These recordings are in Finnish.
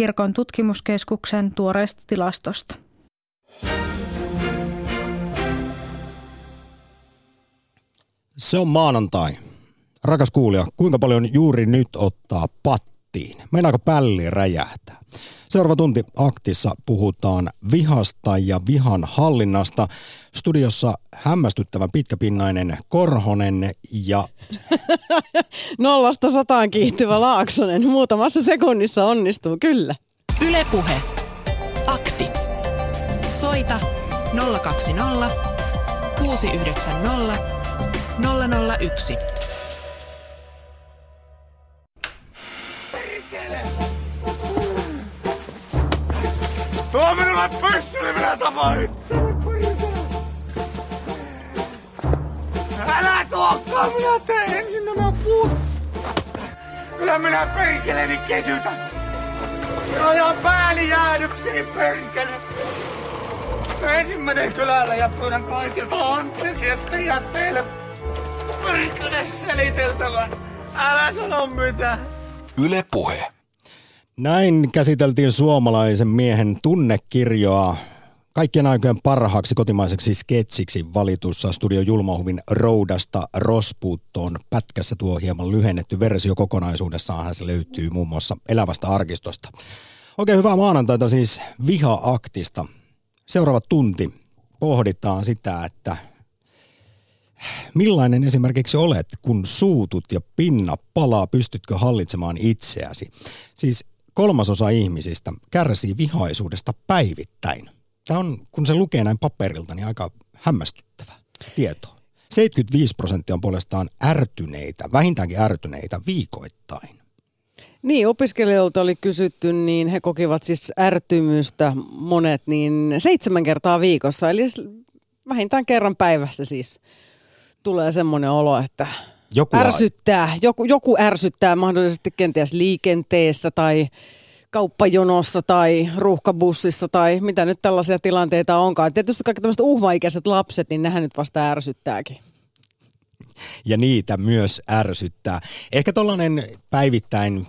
kirkon tutkimuskeskuksen tuoreesta tilastosta. Se on maanantai. Rakas kuulija, kuinka paljon juuri nyt ottaa pattiin? Meinaako pälli räjähtää? Seuraava tunti aktissa puhutaan vihasta ja vihan hallinnasta. Studiossa hämmästyttävän pitkäpinnainen Korhonen ja... Nollasta sataan kiihtyvä Laaksonen. Muutamassa sekunnissa onnistuu, kyllä. Ylepuhe. Akti. Soita 020 690 001. Tuo minulle pyssyli, minä tapoin! Älä tuokkaa, minä teen ensin nämä puut! Kyllä minä perkeleeni kesytä! Minä ajan pääli jäädyksiin, perkele! Ensimmäinen kylällä ja pyydän kaikilta anteeksi, että jää teille perkele seliteltävän. Älä sano mitään. Yle Puhe. Näin käsiteltiin suomalaisen miehen tunnekirjoa kaikkien aikojen parhaaksi kotimaiseksi sketsiksi valitussa Studio Julmahuvin Roudasta Rospuuttoon pätkässä tuo hieman lyhennetty versio kokonaisuudessaan se löytyy muun muassa elävästä arkistosta. Oikein hyvää maanantaita siis viha-aktista. Seuraava tunti pohditaan sitä, että millainen esimerkiksi olet, kun suutut ja pinna palaa, pystytkö hallitsemaan itseäsi? Siis kolmasosa ihmisistä kärsii vihaisuudesta päivittäin. Tämä on, kun se lukee näin paperilta, niin aika hämmästyttävä tieto. 75 prosenttia on puolestaan ärtyneitä, vähintäänkin ärtyneitä viikoittain. Niin, opiskelijoilta oli kysytty, niin he kokivat siis ärtymystä monet niin seitsemän kertaa viikossa. Eli vähintään kerran päivässä siis tulee semmoinen olo, että joku ärsyttää, joku, joku ärsyttää mahdollisesti kenties liikenteessä tai kauppajonossa tai ruuhkabussissa tai mitä nyt tällaisia tilanteita onkaan. Tietysti kaikki tämmöiset uhmaikäiset lapset, niin nehän nyt vasta ärsyttääkin. Ja niitä myös ärsyttää. Ehkä tällainen päivittäin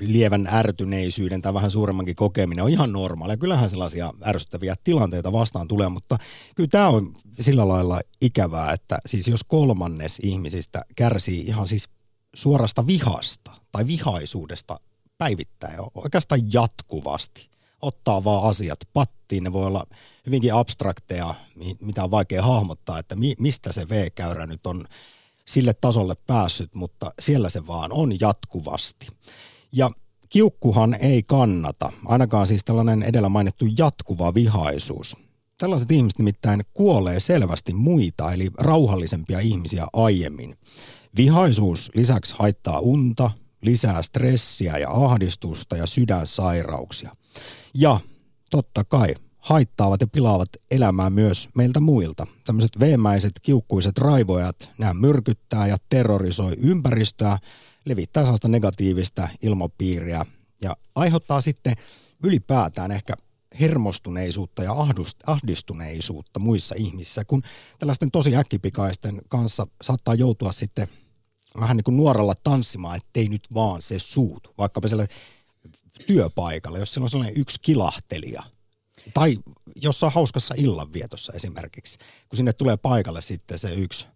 lievän ärtyneisyyden tai vähän suuremmankin kokeminen on ihan normaalia. Kyllähän sellaisia ärsyttäviä tilanteita vastaan tulee, mutta kyllä tämä on sillä lailla ikävää, että siis jos kolmannes ihmisistä kärsii ihan siis suorasta vihasta tai vihaisuudesta päivittäin, oikeastaan jatkuvasti, ottaa vaan asiat pattiin, ne voi olla hyvinkin abstrakteja, mitä on vaikea hahmottaa, että mistä se V-käyrä nyt on sille tasolle päässyt, mutta siellä se vaan on jatkuvasti. Ja kiukkuhan ei kannata, ainakaan siis tällainen edellä mainittu jatkuva vihaisuus. Tällaiset ihmiset nimittäin kuolee selvästi muita, eli rauhallisempia ihmisiä aiemmin. Vihaisuus lisäksi haittaa unta, lisää stressiä ja ahdistusta ja sydänsairauksia. Ja totta kai haittaavat ja pilaavat elämää myös meiltä muilta. Tämmöiset veemäiset, kiukkuiset raivoajat, nämä myrkyttää ja terrorisoi ympäristöä, levittää sellaista negatiivista ilmapiiriä ja aiheuttaa sitten ylipäätään ehkä hermostuneisuutta ja ahdistuneisuutta muissa ihmisissä, kun tällaisten tosi äkkipikaisten kanssa saattaa joutua sitten vähän niin kuin nuoralla tanssimaan, ettei nyt vaan se suutu. Vaikkapa siellä työpaikalla, jos siellä on sellainen yksi kilahtelija. Tai jossain hauskassa illanvietossa esimerkiksi, kun sinne tulee paikalle sitten se yksi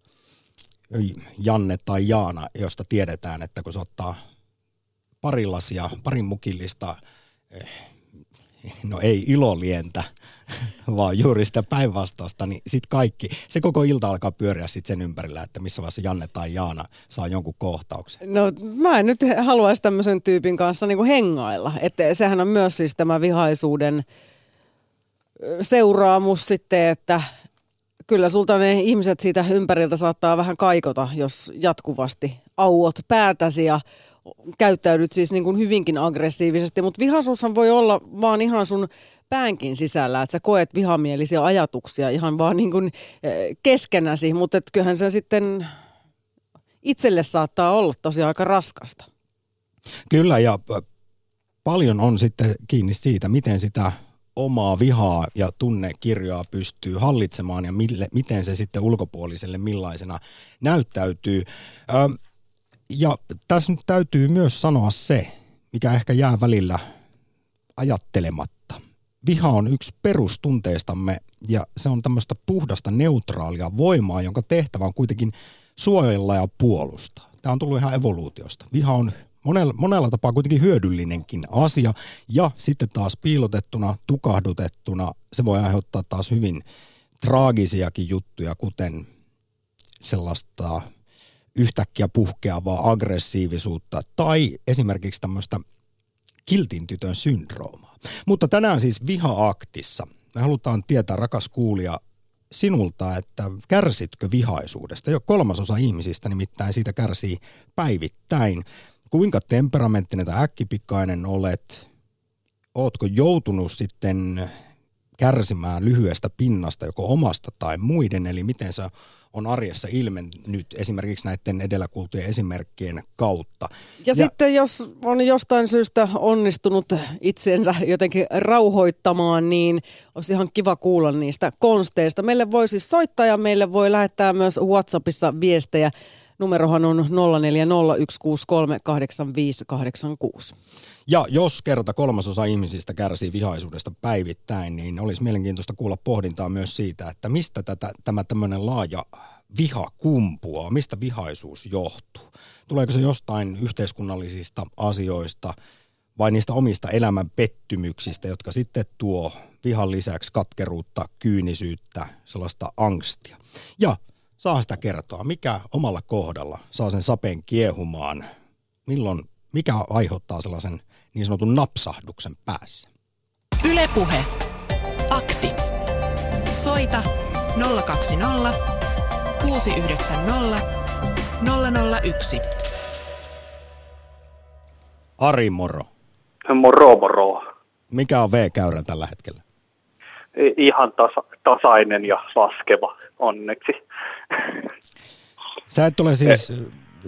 Janne tai Jaana, josta tiedetään, että kun se ottaa pari lasia, parin mukillista, eh, no ei ilolientä, vaan juuri sitä päinvastausta, niin sitten kaikki, se koko ilta alkaa pyöriä sitten sen ympärillä, että missä vaiheessa Janne tai Jaana saa jonkun kohtauksen. No mä en nyt haluaisi tämmöisen tyypin kanssa niinku hengailla, että sehän on myös siis tämä vihaisuuden seuraamus sitten, että kyllä sulta ne ihmiset siitä ympäriltä saattaa vähän kaikota, jos jatkuvasti auot päätäsi ja käyttäydyt siis niin kuin hyvinkin aggressiivisesti, mutta vihaisuushan voi olla vaan ihan sun päänkin sisällä, että sä koet vihamielisiä ajatuksia ihan vaan niin kuin eh, keskenäsi, mutta kyllähän se sitten itselle saattaa olla tosiaan aika raskasta. Kyllä ja paljon on sitten kiinni siitä, miten sitä omaa vihaa ja tunnekirjoa pystyy hallitsemaan ja mille, miten se sitten ulkopuoliselle millaisena näyttäytyy. Ö, ja tässä nyt täytyy myös sanoa se, mikä ehkä jää välillä ajattelematta. Viha on yksi perustunteestamme ja se on tämmöistä puhdasta neutraalia voimaa, jonka tehtävä on kuitenkin suojella ja puolustaa. Tämä on tullut ihan evoluutiosta. Viha on monella, monella tapaa kuitenkin hyödyllinenkin asia ja sitten taas piilotettuna, tukahdutettuna se voi aiheuttaa taas hyvin traagisiakin juttuja, kuten sellaista yhtäkkiä puhkeavaa aggressiivisuutta tai esimerkiksi tämmöistä kiltin tytön syndroomaa. Mutta tänään siis viha-aktissa. Me halutaan tietää, rakas kuulija, sinulta, että kärsitkö vihaisuudesta? Jo kolmasosa ihmisistä nimittäin siitä kärsii päivittäin. Kuinka temperamenttinen tai äkkipikainen olet? Ootko joutunut sitten kärsimään lyhyestä pinnasta joko omasta tai muiden, eli miten sä on arjessa ilmennyt esimerkiksi näiden edellä kuultujen esimerkkien kautta. Ja, ja sitten jos on jostain syystä onnistunut itsensä jotenkin rauhoittamaan, niin olisi ihan kiva kuulla niistä konsteista. Meille voi siis soittaa ja meille voi lähettää myös WhatsAppissa viestejä. Numerohan on 0401638586. Ja jos kerta kolmasosa ihmisistä kärsii vihaisuudesta päivittäin, niin olisi mielenkiintoista kuulla pohdintaa myös siitä, että mistä tätä, tämä tämmöinen laaja viha kumpuaa, mistä vihaisuus johtuu. Tuleeko se jostain yhteiskunnallisista asioista vai niistä omista elämän pettymyksistä, jotka sitten tuo vihan lisäksi katkeruutta, kyynisyyttä, sellaista angstia. Ja saa sitä kertoa, mikä omalla kohdalla saa sen sapen kiehumaan, milloin, mikä aiheuttaa sellaisen niin sanotun napsahduksen päässä. Ylepuhe. Akti. Soita 020 690 001. Ari Moro. Moro, moro. Mikä on V-käyrä tällä hetkellä? Ihan tasa, tasainen ja laskeva, onneksi. Sä et ole siis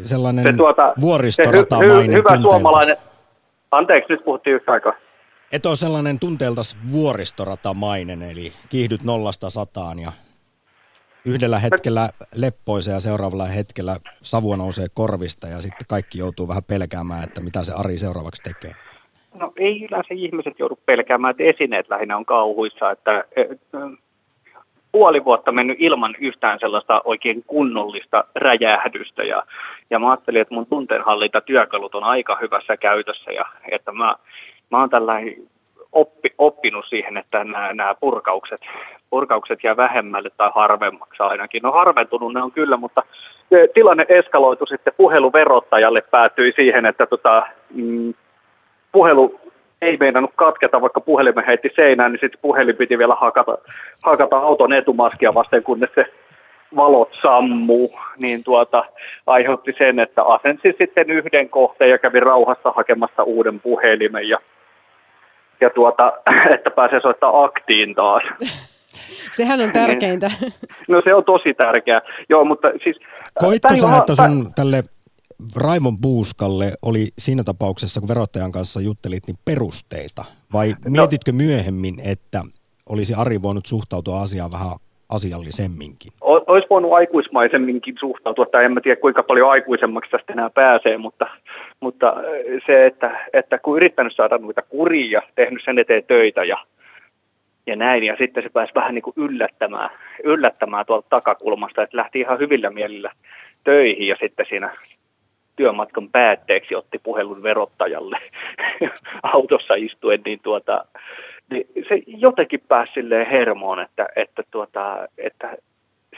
sellainen se tuota, vuoristoratamainen hy, hy, Hyvä suomalainen, Anteeksi, nyt puhuttiin yhtä aikaa. Et ole sellainen tunteeltas vuoristoratamainen, eli kiihdyt nollasta sataan ja yhdellä hetkellä leppoisa ja seuraavalla hetkellä savua nousee korvista ja sitten kaikki joutuu vähän pelkäämään, että mitä se Ari seuraavaksi tekee. No ei yleensä ihmiset joudu pelkäämään, että esineet lähinnä on kauhuissa, että puoli vuotta mennyt ilman yhtään sellaista oikein kunnollista räjähdystä ja, ja mä ajattelin, että mun tunteenhallinta työkalut on aika hyvässä käytössä ja että mä, mä oon tällainen oppi, oppinut siihen, että nämä, nämä purkaukset, purkaukset jää vähemmälle tai harvemmaksi ainakin. No harventunut ne on kyllä, mutta tilanne eskaloitu sitten puheluverottajalle päätyi siihen, että tota, mm, puhelu ei meinannut katketa, vaikka puhelimen heitti seinään, niin sitten puhelin piti vielä hakata, hakata auton etumaskia vasten, kunnes se valot sammuu, niin tuota, aiheutti sen, että asensi sitten yhden kohteen ja kävi rauhassa hakemassa uuden puhelimen ja, ja tuota, että pääsee soittaa aktiin taas. Sehän on tärkeintä. No se on tosi tärkeää. Joo, mutta siis... Koitko sä, että sun tälle Raimon Puuskalle oli siinä tapauksessa, kun verottajan kanssa juttelit, niin perusteita? Vai no. mietitkö myöhemmin, että olisi Ari voinut suhtautua asiaan vähän asiallisemminkin? Olisi voinut aikuismaisemminkin suhtautua, tai en mä tiedä kuinka paljon aikuisemmaksi tästä enää pääsee, mutta, mutta se, että, että kun yrittänyt saada noita kuria, tehnyt sen eteen töitä ja, ja näin, ja sitten se pääsi vähän niin kuin yllättämään, yllättämään tuolta takakulmasta, että lähti ihan hyvillä mielillä töihin ja sitten siinä työmatkan päätteeksi otti puhelun verottajalle autossa istuen, niin, tuota, niin se jotenkin pääsi silleen hermoon, että, että, tuota, että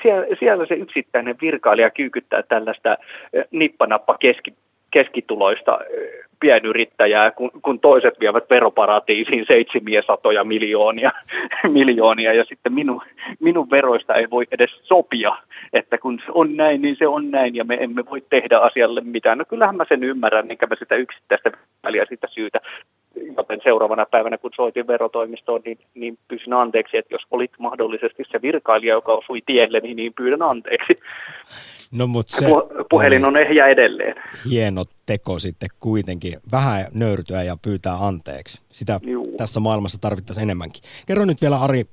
siellä, siellä se yksittäinen virkailija kyykyttää tällaista eh, nippanappa keski, keskituloista eh, pienyrittäjää, kun, kun toiset vievät veroparatiisiin seitsimiä satoja miljoonia, miljoonia ja sitten minun, minun veroista ei voi edes sopia, että kun se on näin, niin se on näin ja me emme voi tehdä asialle mitään. No kyllähän mä sen ymmärrän, enkä mä sitä yksittäistä väliä sitä syytä joten seuraavana päivänä, kun soitin verotoimistoon, niin, niin pyysin anteeksi, että jos olit mahdollisesti se virkailija, joka osui tielle, niin, niin pyydän anteeksi. No, mutta se Puhelin on ehjä edelleen. Hieno teko sitten kuitenkin. Vähän nöyrtyä ja pyytää anteeksi. Sitä Juu. tässä maailmassa tarvittaisiin enemmänkin. Kerro nyt vielä Ari,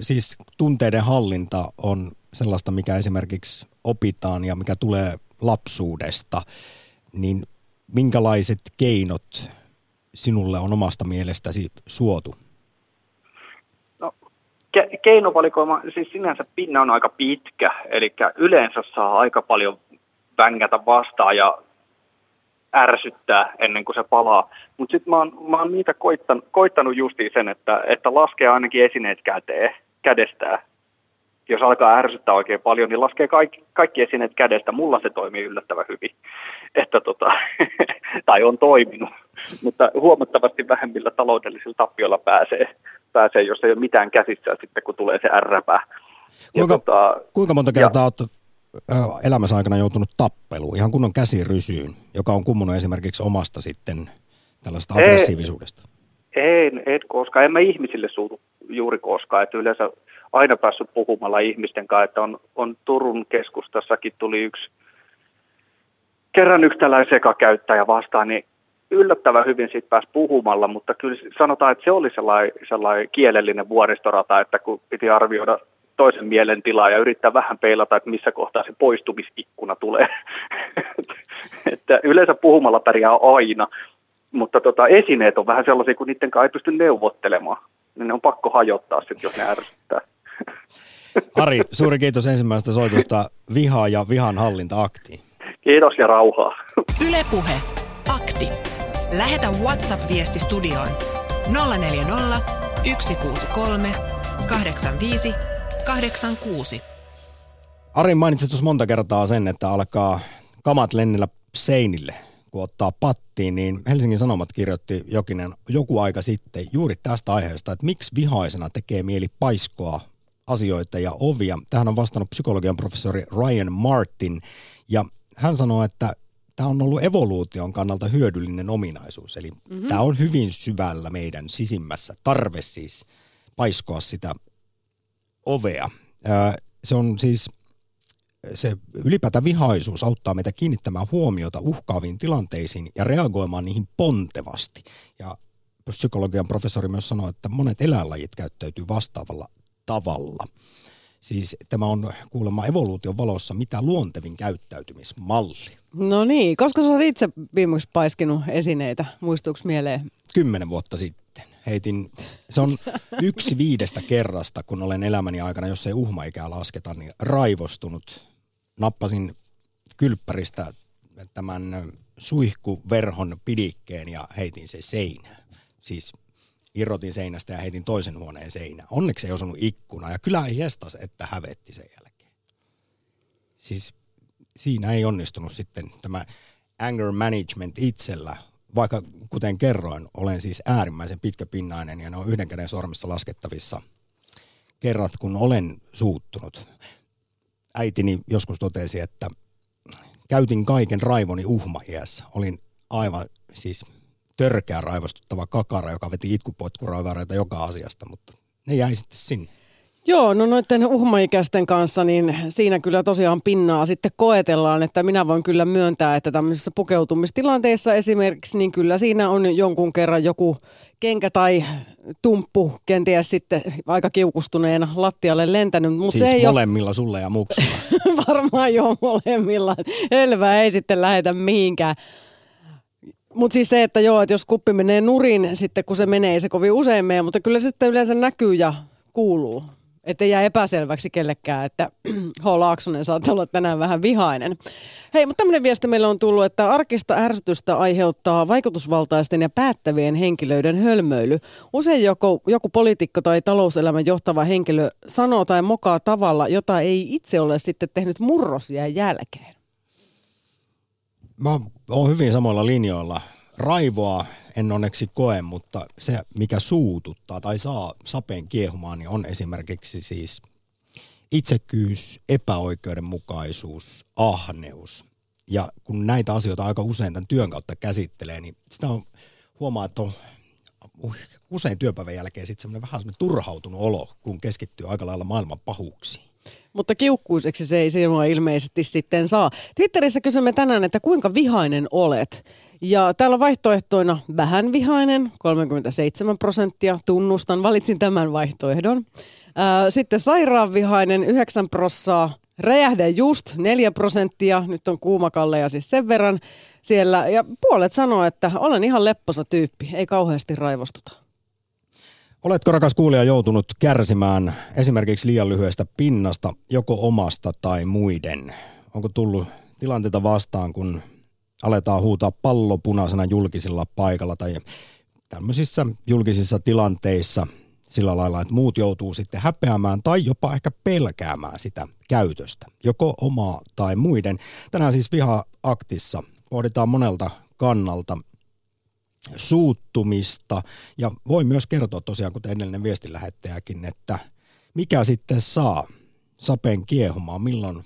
siis tunteiden hallinta on sellaista, mikä esimerkiksi opitaan ja mikä tulee lapsuudesta, niin minkälaiset keinot sinulle on omasta mielestäsi suotu? No, ke- keinovalikoima, siis sinänsä pinna on aika pitkä, eli yleensä saa aika paljon vängätä vastaan ja ärsyttää ennen kuin se palaa. Mutta sitten mä, mä oon niitä koittanut, koittanut justiin sen, että, että laskee ainakin esineet käteen, kädestään. Jos alkaa ärsyttää oikein paljon, niin laskee kaikki, kaikki esineet kädestä. Mulla se toimii yllättävän hyvin, että tota, tai on toiminut. Mutta huomattavasti vähemmillä taloudellisilla tappioilla pääsee, pääsee, jos ei ole mitään käsissä sitten, kun tulee se ärräpää. Kuinka, tota, kuinka monta kertaa olet elämässä aikana joutunut tappeluun, ihan kunnon käsirysyyn, joka on kummunut esimerkiksi omasta sitten tällaista aggressiivisuudesta? Ei, ei koskaan. En mä ihmisille suutu juuri koskaan. Että yleensä aina päässyt puhumalla ihmisten kanssa, että on, on Turun keskustassakin tuli yksi, kerran yksi tällainen sekakäyttäjä vastaan, niin yllättävän hyvin siitä pääsi puhumalla, mutta kyllä sanotaan, että se oli sellainen, sellainen kielellinen vuoristorata, että kun piti arvioida toisen mielen tilaa ja yrittää vähän peilata, että missä kohtaa se poistumisikkuna tulee. että yleensä puhumalla pärjää aina, mutta tota, esineet on vähän sellaisia, kun niiden kanssa ei pysty neuvottelemaan. Niin ne on pakko hajottaa sitten, jos ne ärsyttää. Ari, suuri kiitos ensimmäisestä soitosta Vihaa ja vihan hallinta aktiin. Kiitos ja rauhaa. Ylepuhe akti. Lähetä WhatsApp-viesti studioon 040 163 85 86. Ari mainitsi tuossa monta kertaa sen, että alkaa kamat lennellä seinille, kun ottaa pattiin, niin Helsingin Sanomat kirjoitti jokinen, joku aika sitten juuri tästä aiheesta, että miksi vihaisena tekee mieli paiskoa asioita ja ovia. Tähän on vastannut psykologian professori Ryan Martin, ja hän sanoo, että tämä on ollut evoluution kannalta hyödyllinen ominaisuus. Eli mm-hmm. tämä on hyvin syvällä meidän sisimmässä. Tarve siis paiskoa sitä ovea. Se on siis, se ylipäätään vihaisuus auttaa meitä kiinnittämään huomiota uhkaaviin tilanteisiin ja reagoimaan niihin pontevasti. Ja psykologian professori myös sanoi, että monet eläinlajit käyttäytyy vastaavalla tavalla. Siis tämä on kuulemma evoluution valossa mitä luontevin käyttäytymismalli. No niin, koska sä olet itse viimeksi paiskinut esineitä, muistuuko mieleen? Kymmenen vuotta sitten. Heitin, se on yksi viidestä kerrasta, kun olen elämäni aikana, jos ei uhmaikää lasketa, niin raivostunut. Nappasin kylppäristä tämän suihkuverhon pidikkeen ja heitin se seinään. Siis irrotin seinästä ja heitin toisen huoneen seinään. Onneksi ei osunut ikkuna ja kyllä ei jestas, että hävetti sen jälkeen. Siis siinä ei onnistunut sitten tämä anger management itsellä, vaikka kuten kerroin, olen siis äärimmäisen pitkäpinnainen ja ne on yhden käden sormessa laskettavissa kerrat, kun olen suuttunut. Äitini joskus totesi, että käytin kaiken raivoni uhmaiässä. Olin aivan siis törkeä raivostuttava kakara, joka veti itkupotkuraivareita joka asiasta, mutta ne jäi sitten sinne. Joo, no noiden uhmaikäisten kanssa, niin siinä kyllä tosiaan pinnaa sitten koetellaan, että minä voin kyllä myöntää, että tämmöisissä pukeutumistilanteissa esimerkiksi, niin kyllä siinä on jonkun kerran joku kenkä tai tumppu kenties sitten aika kiukustuneena lattialle lentänyt. Mutta siis se ei molemmilla ole... sulle ja muksulla. Varmaan jo molemmilla. Helvää ei sitten lähetä mihinkään. Mutta siis se, että joo, että jos kuppi menee nurin sitten kun se menee, ei se kovin usein mene, mutta kyllä se sitten yleensä näkyy ja kuuluu. Että jää epäselväksi kellekään, että H. Laaksonen saattaa olla tänään vähän vihainen. Hei, mutta tämmöinen viesti meille on tullut, että arkista ärsytystä aiheuttaa vaikutusvaltaisten ja päättävien henkilöiden hölmöily. Usein joku, joku poliitikko tai talouselämän johtava henkilö sanoo tai mokaa tavalla, jota ei itse ole sitten tehnyt murrosia jälkeen. Mä oon hyvin samoilla linjoilla. Raivoa en onneksi koe, mutta se mikä suututtaa tai saa sapeen kiehumaan, niin on esimerkiksi siis itsekyys, epäoikeudenmukaisuus, ahneus. Ja kun näitä asioita aika usein tämän työn kautta käsittelee, niin sitä on, huomaa, että on usein työpäivän jälkeen sitten semmoinen vähän semmoinen turhautunut olo, kun keskittyy aika lailla maailman pahuuksiin. Mutta kiukkuiseksi se ei sinua ilmeisesti sitten saa. Twitterissä kysymme tänään, että kuinka vihainen olet. Ja täällä on vaihtoehtoina vähän vihainen, 37 prosenttia, tunnustan, valitsin tämän vaihtoehdon. Sitten sairaanvihainen, 9 prosenttia, räjähde just 4 prosenttia, nyt on kuumakalleja siis sen verran. siellä. Ja puolet sanoo, että olen ihan lepposa tyyppi, ei kauheasti raivostuta. Oletko rakas kuulija joutunut kärsimään esimerkiksi liian lyhyestä pinnasta, joko omasta tai muiden? Onko tullut tilanteita vastaan, kun aletaan huutaa pallopunaisena julkisilla paikalla tai tämmöisissä julkisissa tilanteissa sillä lailla, että muut joutuu sitten häpeämään tai jopa ehkä pelkäämään sitä käytöstä, joko omaa tai muiden. Tänään siis viha-aktissa pohditaan monelta kannalta suuttumista ja voi myös kertoa tosiaan, kuten edellinen viestinlähettäjäkin, että mikä sitten saa sapen kiehumaan, milloin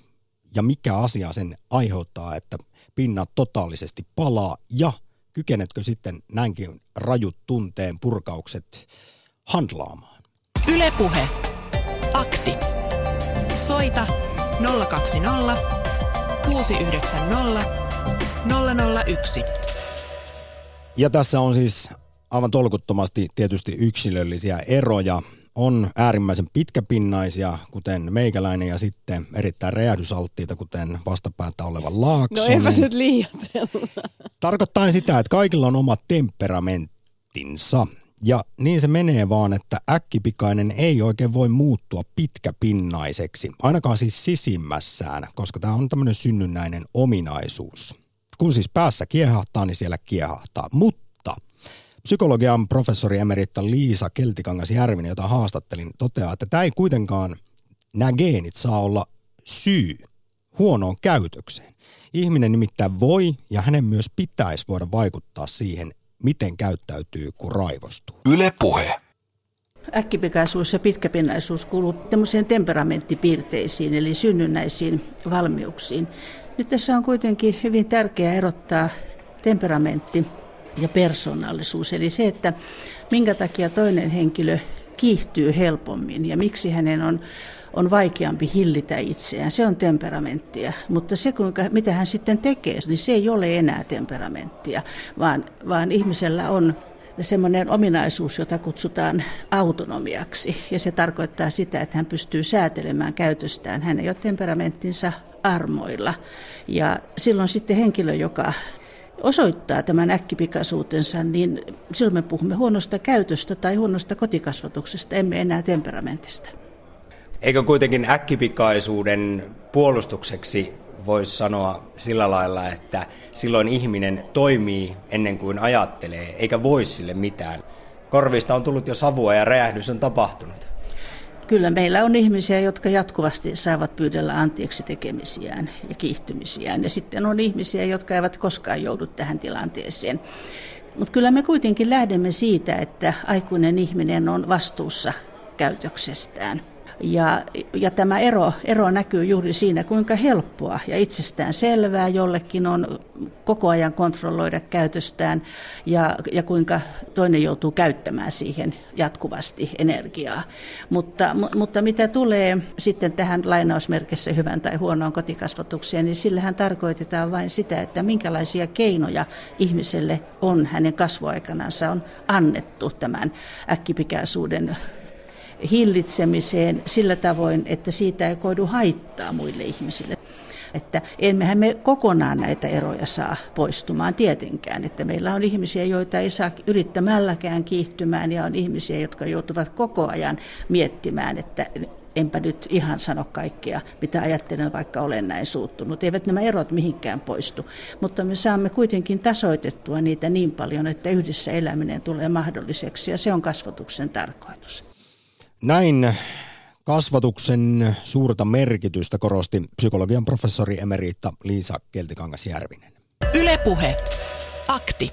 ja mikä asia sen aiheuttaa, että pinnat totaalisesti palaa ja kykenetkö sitten näinkin rajut tunteen purkaukset handlaamaan? Ylepuhe. Akti. Soita 020 690 001. Ja tässä on siis aivan tolkuttomasti tietysti yksilöllisiä eroja. On äärimmäisen pitkäpinnaisia, kuten meikäläinen, ja sitten erittäin räjähdysalttiita, kuten vastapäätä oleva Laaksonen. No eipä nyt liioitella. Tarkoittaa sitä, että kaikilla on oma temperamenttinsa. Ja niin se menee vaan, että äkkipikainen ei oikein voi muuttua pitkäpinnaiseksi, ainakaan siis sisimmässään, koska tämä on tämmöinen synnynnäinen ominaisuus. Kun siis päässä kiehahtaa, niin siellä kiehahtaa. Mutta psykologian professori emeritta Liisa Keltikangas Järvinen, jota haastattelin, toteaa, että tämä ei kuitenkaan, nämä geenit saa olla syy huonoon käytökseen. Ihminen nimittäin voi ja hänen myös pitäisi voida vaikuttaa siihen, miten käyttäytyy, kun raivostuu. Yle Puhe. Äkkipikaisuus ja pitkäpinnaisuus kuuluu temperamenttipiirteisiin, eli synnynnäisiin valmiuksiin. Nyt tässä on kuitenkin hyvin tärkeää erottaa temperamentti ja persoonallisuus, eli se, että minkä takia toinen henkilö kiihtyy helpommin ja miksi hänen on, on vaikeampi hillitä itseään. Se on temperamenttia, mutta se kuinka, mitä hän sitten tekee, niin se ei ole enää temperamenttia, vaan, vaan ihmisellä on semmoinen ominaisuus, jota kutsutaan autonomiaksi. Ja se tarkoittaa sitä, että hän pystyy säätelemään käytöstään. Hän ei ole temperamenttinsa armoilla. Ja silloin sitten henkilö, joka osoittaa tämän äkkipikaisuutensa, niin silloin me puhumme huonosta käytöstä tai huonosta kotikasvatuksesta, emme enää temperamentista. Eikö kuitenkin äkkipikaisuuden puolustukseksi voisi sanoa sillä lailla, että silloin ihminen toimii ennen kuin ajattelee, eikä voi sille mitään. Korvista on tullut jo savua ja räjähdys on tapahtunut. Kyllä meillä on ihmisiä, jotka jatkuvasti saavat pyydellä anteeksi tekemisiään ja kiihtymisiään. Ja sitten on ihmisiä, jotka eivät koskaan joudu tähän tilanteeseen. Mutta kyllä me kuitenkin lähdemme siitä, että aikuinen ihminen on vastuussa käytöksestään. Ja, ja tämä ero, ero näkyy juuri siinä, kuinka helppoa ja itsestään selvää jollekin on koko ajan kontrolloida käytöstään ja, ja kuinka toinen joutuu käyttämään siihen jatkuvasti energiaa. Mutta, mutta mitä tulee sitten tähän lainausmerkissä hyvän tai huonoon kotikasvatukseen, niin sillähän tarkoitetaan vain sitä, että minkälaisia keinoja ihmiselle on hänen kasvuaikanansa on annettu tämän äkkipikäisuuden hillitsemiseen sillä tavoin, että siitä ei koidu haittaa muille ihmisille. Että emmehän me kokonaan näitä eroja saa poistumaan tietenkään. Että meillä on ihmisiä, joita ei saa yrittämälläkään kiihtymään ja on ihmisiä, jotka joutuvat koko ajan miettimään, että enpä nyt ihan sano kaikkea, mitä ajattelen, vaikka olen näin suuttunut. Eivät nämä erot mihinkään poistu, mutta me saamme kuitenkin tasoitettua niitä niin paljon, että yhdessä eläminen tulee mahdolliseksi ja se on kasvatuksen tarkoitus. Näin kasvatuksen suurta merkitystä korosti psykologian professori emeritta Liisa Keltikangas-Järvinen. Ylepuhe. Akti.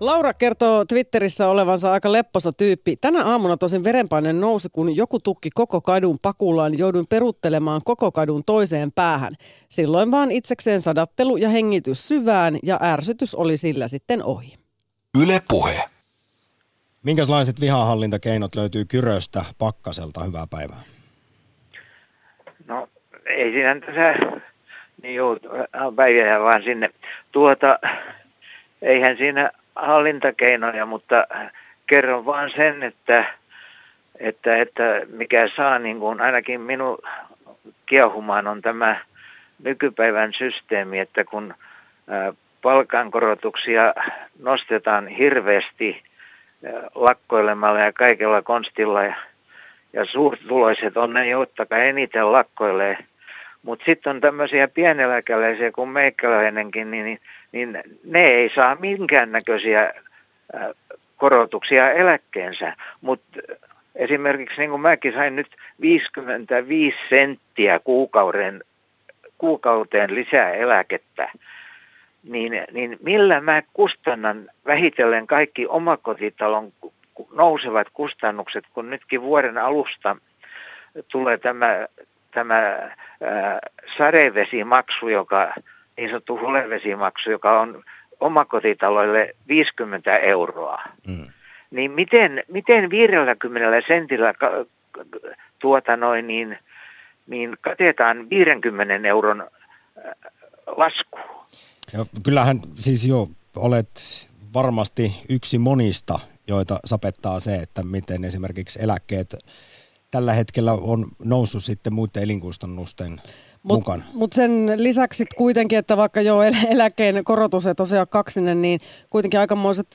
Laura kertoo Twitterissä olevansa aika lepposa tyyppi. Tänä aamuna tosin verenpaine nousi, kun joku tukki koko kadun pakullaan. Jouduin peruttelemaan koko kadun toiseen päähän. Silloin vaan itsekseen sadattelu ja hengitys syvään ja ärsytys oli sillä sitten ohi. Yle Puhe. Minkälaiset vihahallintakeinot löytyy Kyröstä Pakkaselta? Hyvää päivää. No ei siinä tässä niin joo, päiviä vaan sinne. Tuota, eihän siinä hallintakeinoja, mutta kerron vaan sen, että, että, että mikä saa niin kuin ainakin minun kiehumaan on tämä nykypäivän systeemi, että kun palkankorotuksia nostetaan hirveästi lakkoilemalla ja kaikella konstilla ja, ja suurtuloiset on ne, jotka eniten lakkoilee. Mutta sitten on tämmöisiä pieneläkeläisiä kuin meikäläinenkin, niin, niin, niin ne ei saa minkäännäköisiä korotuksia eläkkeensä. Mutta esimerkiksi niin kuin mäkin sain nyt 55 senttiä kuukauden, kuukauteen lisää eläkettä, niin, niin millä mä kustannan vähitellen kaikki omakotitalon nousevat kustannukset, kun nytkin vuoden alusta tulee tämä, tämä ää, sadevesimaksu, joka, niin sanottu hulevesimaksu, joka on omakotitaloille 50 euroa. Mm. Niin miten, miten 50 sentillä tuota noin, niin, niin katetaan 50 euron lasku? Ja kyllähän siis jo olet varmasti yksi monista, joita sapettaa se, että miten esimerkiksi eläkkeet tällä hetkellä on noussut sitten muiden elinkustannusten Mut, mukana. Mutta sen lisäksi kuitenkin, että vaikka jo eläkeen korotus ei tosiaan kaksinen, niin kuitenkin aikamoiset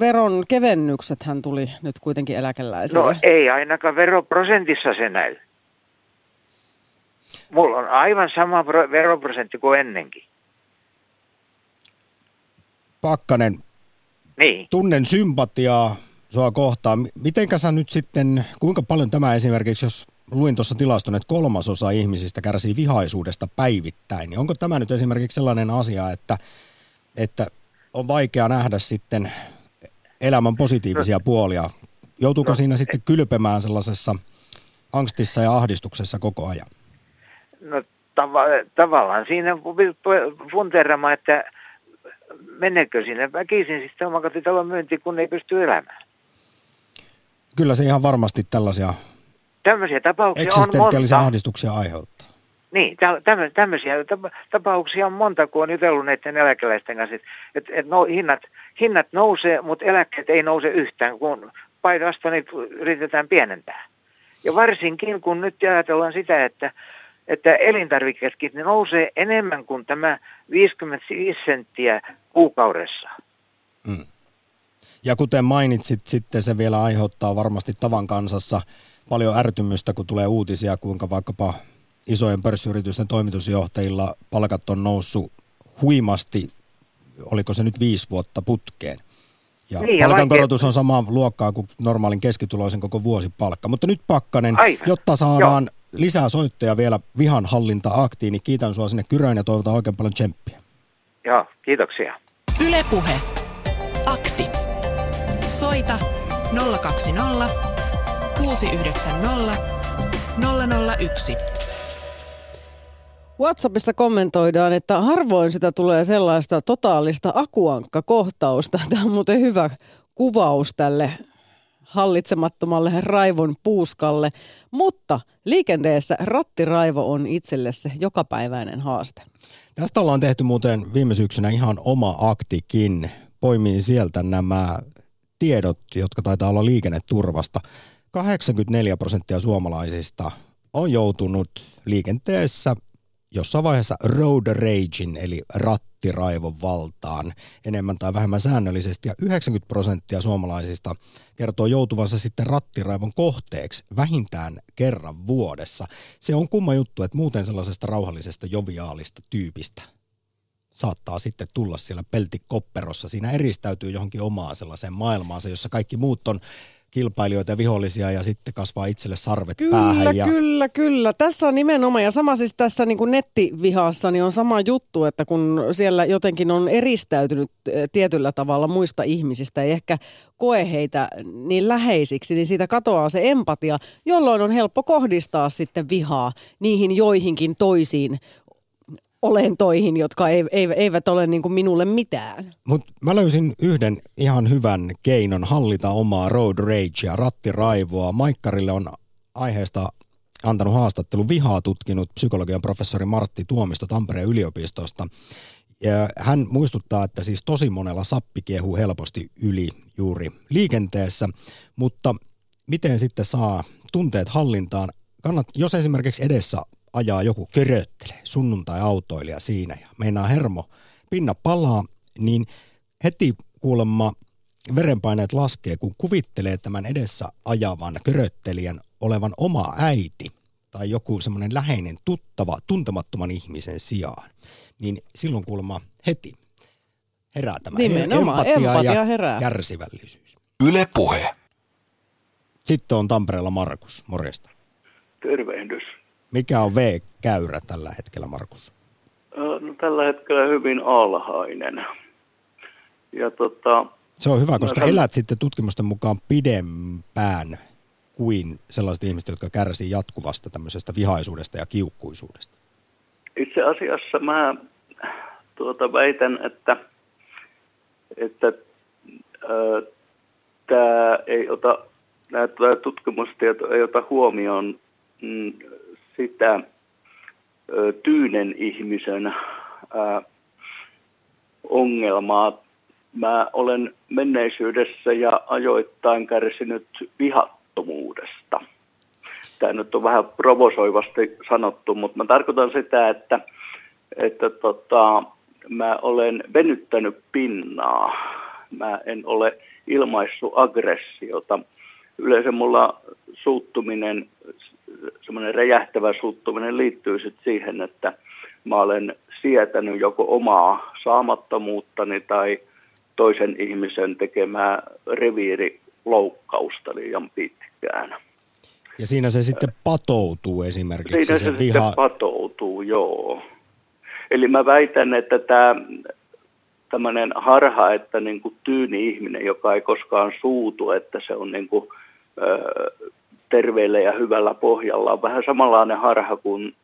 veron kevennykset hän tuli nyt kuitenkin eläkeläisille. No ei ainakaan veroprosentissa se näy. Mulla on aivan sama veroprosentti kuin ennenkin. Pakkanen, niin. tunnen sympatiaa sua kohtaan. Mitenkä sä nyt sitten, kuinka paljon tämä esimerkiksi, jos luin tuossa tilaston, että kolmasosa ihmisistä kärsii vihaisuudesta päivittäin, niin onko tämä nyt esimerkiksi sellainen asia, että, että on vaikea nähdä sitten elämän positiivisia no. puolia? Joutuuko no, siinä sitten kylpemään sellaisessa angstissa ja ahdistuksessa koko ajan? No tav- tavallaan siinä funterama, että meneekö sinne väkisin sitten omakotitalon myynti, kun ei pysty elämään? Kyllä se ihan varmasti tällaisia tämmöisiä tapauksia on monta. ahdistuksia aiheuttaa. Niin, tämmöisiä tapauksia on monta, kun on jutellut näiden eläkeläisten kanssa, että et, et no, hinnat, hinnat nousee, mutta eläkkeet ei nouse yhtään, kun päinvastoin niitä yritetään pienentää. Ja varsinkin kun nyt ajatellaan sitä, että, että elintarvikkeetkin ne nousee enemmän kuin tämä 55 senttiä kuukaudessa. Mm. Ja kuten mainitsit, sitten se vielä aiheuttaa varmasti tavan kansassa paljon ärtymystä, kun tulee uutisia, kuinka vaikkapa isojen pörssiyritysten toimitusjohtajilla palkat on noussut huimasti, oliko se nyt viisi vuotta putkeen. Ja niin, palkankorotus on samaa luokkaa kuin normaalin keskituloisen koko vuosipalkka. Mutta nyt Pakkanen, Aivan. jotta saadaan Joo. lisää soittoja vielä vihan hallinta aktiin, niin kiitän sinua sinne Kyröön ja toivotan oikein paljon tsemppiä. Joo, kiitoksia. Ylepuhe. Akti. Soita 020 690 001. WhatsAppissa kommentoidaan, että harvoin sitä tulee sellaista totaalista akuankka-kohtausta. Tämä on muuten hyvä kuvaus tälle hallitsemattomalle raivon puuskalle, mutta liikenteessä rattiraivo on itselle se jokapäiväinen haaste. Tästä ollaan tehty muuten viime syksynä ihan oma aktikin. Poimii sieltä nämä tiedot, jotka taitaa olla liikenneturvasta. 84 prosenttia suomalaisista on joutunut liikenteessä jossain vaiheessa road ragein eli rattiraivon valtaan enemmän tai vähemmän säännöllisesti ja 90 prosenttia suomalaisista kertoo joutuvansa sitten rattiraivon kohteeksi vähintään kerran vuodessa. Se on kumma juttu, että muuten sellaisesta rauhallisesta joviaalista tyypistä saattaa sitten tulla siellä peltikopperossa. Siinä eristäytyy johonkin omaan sellaiseen maailmaansa, jossa kaikki muut on kilpailijoita ja vihollisia ja sitten kasvaa itselle sarvet kyllä, päähän. Ja... Kyllä, kyllä. Tässä on nimenomaan, ja sama siis tässä niin kuin nettivihassa, niin on sama juttu, että kun siellä jotenkin on eristäytynyt eh, tietyllä tavalla muista ihmisistä, ei ehkä koe heitä niin läheisiksi, niin siitä katoaa se empatia, jolloin on helppo kohdistaa sitten vihaa niihin joihinkin toisiin olentoihin, jotka eivät ole niin kuin minulle mitään. Mutta mä löysin yhden ihan hyvän keinon hallita omaa road ragea, rattiraivoa. Maikkarille on aiheesta antanut haastattelu vihaa tutkinut psykologian professori Martti Tuomisto Tampereen yliopistosta. Hän muistuttaa, että siis tosi monella sappi kiehuu helposti yli juuri liikenteessä, mutta miten sitten saa tunteet hallintaan? Kannat, jos esimerkiksi edessä ajaa joku köröttelee, sunnuntai-autoilija siinä ja meinaa hermo, pinna palaa, niin heti kuulemma verenpaineet laskee, kun kuvittelee tämän edessä ajavan köröttelijän olevan oma äiti tai joku semmoinen läheinen tuttava tuntemattoman ihmisen sijaan. Niin silloin kuulemma heti herää tämä Nimenomaan, empatia, empatia ja herää. kärsivällisyys. Yle Puhe. Sitten on Tampereella Markus, morjesta. Tervehdys. Mikä on V-käyrä tällä hetkellä, Markus? No, tällä hetkellä hyvin alhainen. Ja tota, Se on hyvä, koska No, elät sitten tutkimusten mukaan pidempään kuin sellaiset ihmiset, jotka kärsii jatkuvasta tämmöisestä vihaisuudesta ja kiukkuisuudesta. itse asiassa mä tuota, väitän, että, että tämä ei ota, nämä tutkimustieto ei ota huomioon mm, sitä tyynen ihmisen ongelmaa. Mä olen menneisyydessä ja ajoittain kärsinyt vihattomuudesta. Tämä nyt on vähän provosoivasti sanottu, mutta mä tarkoitan sitä, että, että tota, mä olen venyttänyt pinnaa. Mä en ole ilmaissut aggressiota. Yleensä mulla suuttuminen, semmoinen räjähtävä suuttuminen liittyy sit siihen, että mä olen sietänyt joko omaa saamattomuuttani tai toisen ihmisen tekemää reviiriloukkausta liian pitkään. Ja siinä se sitten patoutuu esimerkiksi Siinä se, se viha. sitten patoutuu, joo. Eli mä väitän, että tämä tämmöinen harha, että niin kuin tyyni ihminen, joka ei koskaan suutu, että se on niin kuin, ö, terveellä ja hyvällä pohjalla, on vähän samanlainen harha kuin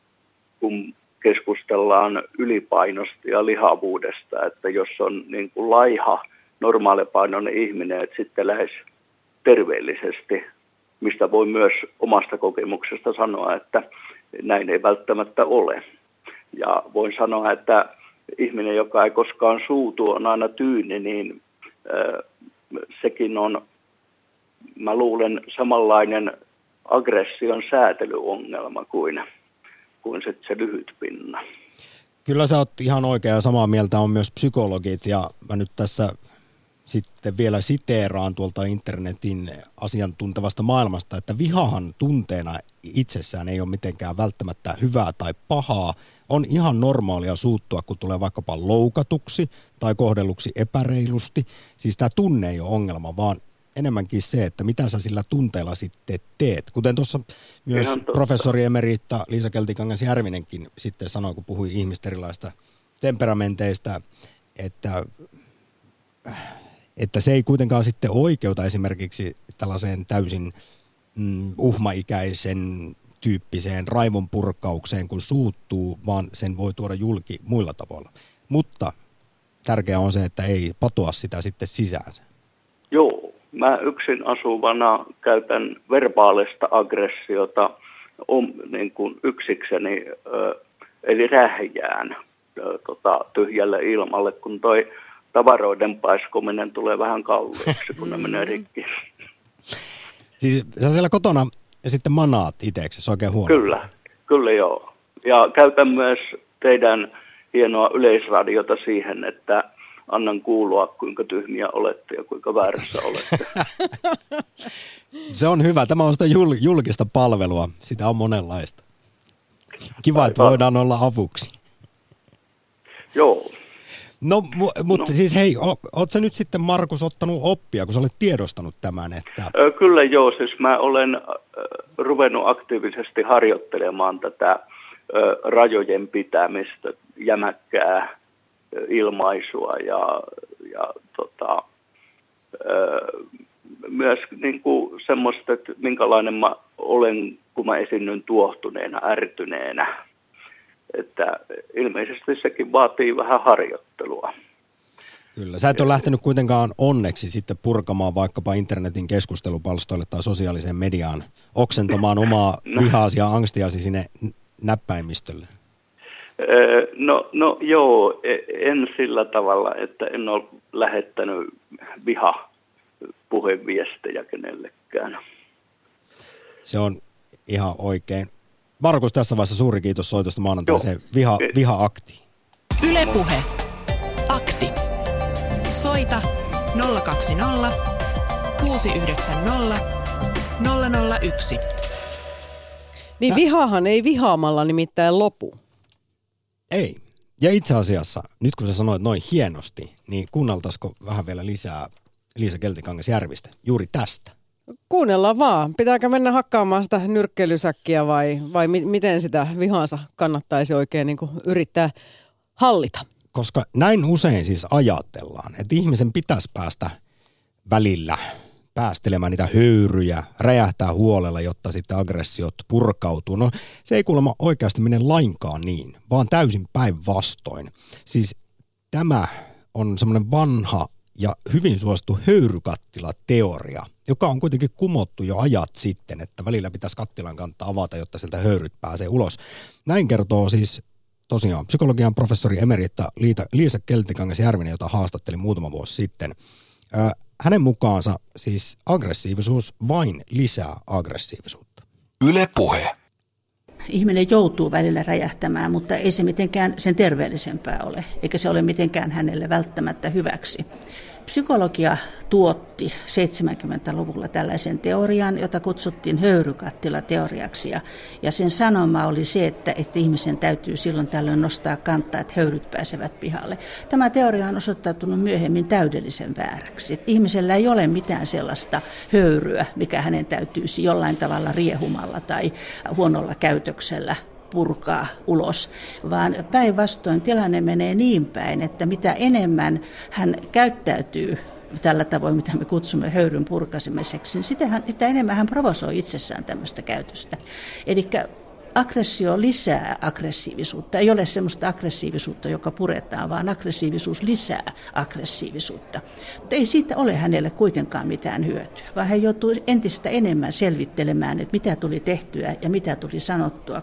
kun keskustellaan ylipainosta ja lihavuudesta, että jos on niin kuin laiha, normaalipainoinen ihminen, että sitten lähes terveellisesti, mistä voi myös omasta kokemuksesta sanoa, että näin ei välttämättä ole. Ja voin sanoa, että ihminen, joka ei koskaan suutu, on aina tyyni, niin sekin on, mä luulen, samanlainen aggression säätelyongelma kuin, kuin se, se lyhyt pinna. Kyllä sä oot ihan oikea ja samaa mieltä on myös psykologit ja mä nyt tässä sitten vielä siteeraan tuolta internetin asiantuntevasta maailmasta, että vihahan tunteena itsessään ei ole mitenkään välttämättä hyvää tai pahaa. On ihan normaalia suuttua, kun tulee vaikkapa loukatuksi tai kohdelluksi epäreilusti. Siis tämä tunne ei ole ongelma, vaan enemmänkin se, että mitä sä sillä tunteella sitten teet. Kuten tuossa myös professori emeritta Liisa Keltikangas Järvinenkin sitten sanoi, kun puhui ihmisten erilaista temperamenteista, että että se ei kuitenkaan sitten oikeuta esimerkiksi tällaiseen täysin mm, uhmaikäisen tyyppiseen raivon purkaukseen, kun suuttuu, vaan sen voi tuoda julki muilla tavoilla. Mutta tärkeää on se, että ei patoa sitä sitten sisäänsä. Joo, mä yksin asuvana käytän verbaalista aggressiota om, niin kuin yksikseni, ö, eli rähjään ö, tota, tyhjälle ilmalle, kun toi tavaroiden paiskominen tulee vähän kalliiksi, kun ne menee rikki. Siis sä siellä kotona ja sitten manaat itseksi oikein huono. Kyllä, kyllä joo. Ja käytän myös teidän hienoa yleisradiota siihen, että annan kuulua, kuinka tyhmiä olette ja kuinka väärässä olette. Se on hyvä. Tämä on sitä jul- julkista palvelua. Sitä on monenlaista. Kiva, että Aivan. voidaan olla avuksi. joo. No, mu- mutta no. siis hei, o- oot sä nyt sitten Markus ottanut oppia, kun sä olet tiedostanut tämän, että Kyllä joo, siis mä olen ö, ruvennut aktiivisesti harjoittelemaan tätä ö, rajojen pitämistä, jämäkkää ilmaisua ja, ja tota, myös niin kuin semmoista, että minkälainen mä olen, kun mä esinnyn tuohtuneena, ärtyneenä. Että ilmeisesti sekin vaatii vähän harjoittelua. Kyllä. Sä et ole lähtenyt kuitenkaan onneksi sitten purkamaan vaikkapa internetin keskustelupalstoille tai sosiaaliseen mediaan oksentamaan omaa vihaasi ja angstiasi sinne näppäimistölle. Öö, No, no joo, e- en sillä tavalla, että en ole lähettänyt viha puheviestejä kenellekään. Se on ihan oikein. Markus, tässä vaiheessa suuri kiitos soitosta maanantaiseen viha, viha-aktiin. Ylepuhe. Akti. Soita 020 690 001. Niin vihahan ei vihaamalla nimittäin lopu. Ei. Ja itse asiassa, nyt kun sä sanoit noin hienosti, niin kuunneltaisiko vähän vielä lisää Liisa Keltikangas Järvistä juuri tästä? Kuunnellaan vaan. Pitääkö mennä hakkaamaan sitä nyrkkeilysäkkiä vai, vai mi- miten sitä vihansa kannattaisi oikein niin kuin yrittää hallita? Koska näin usein siis ajatellaan, että ihmisen pitäisi päästä välillä päästelemään niitä höyryjä, räjähtää huolella, jotta sitten aggressiot purkautuu. No se ei kuulemma oikeasti mene lainkaan niin, vaan täysin päinvastoin. Siis tämä on semmoinen vanha ja hyvin suosittu höyrykattila-teoria, joka on kuitenkin kumottu jo ajat sitten, että välillä pitäisi kattilan kantta avata, jotta sieltä höyryt pääsee ulos. Näin kertoo siis tosiaan psykologian professori emeritta Liisa Keltikangas Järvinen, jota haastattelin muutama vuosi sitten. Hänen mukaansa siis aggressiivisuus vain lisää aggressiivisuutta. Yle puhe. Ihminen joutuu välillä räjähtämään, mutta ei se mitenkään sen terveellisempää ole, eikä se ole mitenkään hänelle välttämättä hyväksi. Psykologia tuotti 70-luvulla tällaisen teorian, jota kutsuttiin höyrykattilateoriaksi. Ja, ja sen sanoma oli se, että, että ihmisen täytyy silloin tällöin nostaa kantaa, että höyryt pääsevät pihalle. Tämä teoria on osoittautunut myöhemmin täydellisen vääräksi. Että ihmisellä ei ole mitään sellaista höyryä, mikä hänen täytyisi jollain tavalla riehumalla tai huonolla käytöksellä purkaa ulos, vaan päinvastoin tilanne menee niin päin, että mitä enemmän hän käyttäytyy tällä tavoin, mitä me kutsumme höyryn purkasemiseksi, niin sitä, hän, sitä enemmän hän provosoi itsessään tämmöistä käytöstä. Eli aggressio lisää aggressiivisuutta. Ei ole semmoista aggressiivisuutta, joka puretaan, vaan aggressiivisuus lisää aggressiivisuutta. Mutta ei siitä ole hänelle kuitenkaan mitään hyötyä, vaan hän joutuu entistä enemmän selvittelemään, että mitä tuli tehtyä ja mitä tuli sanottua.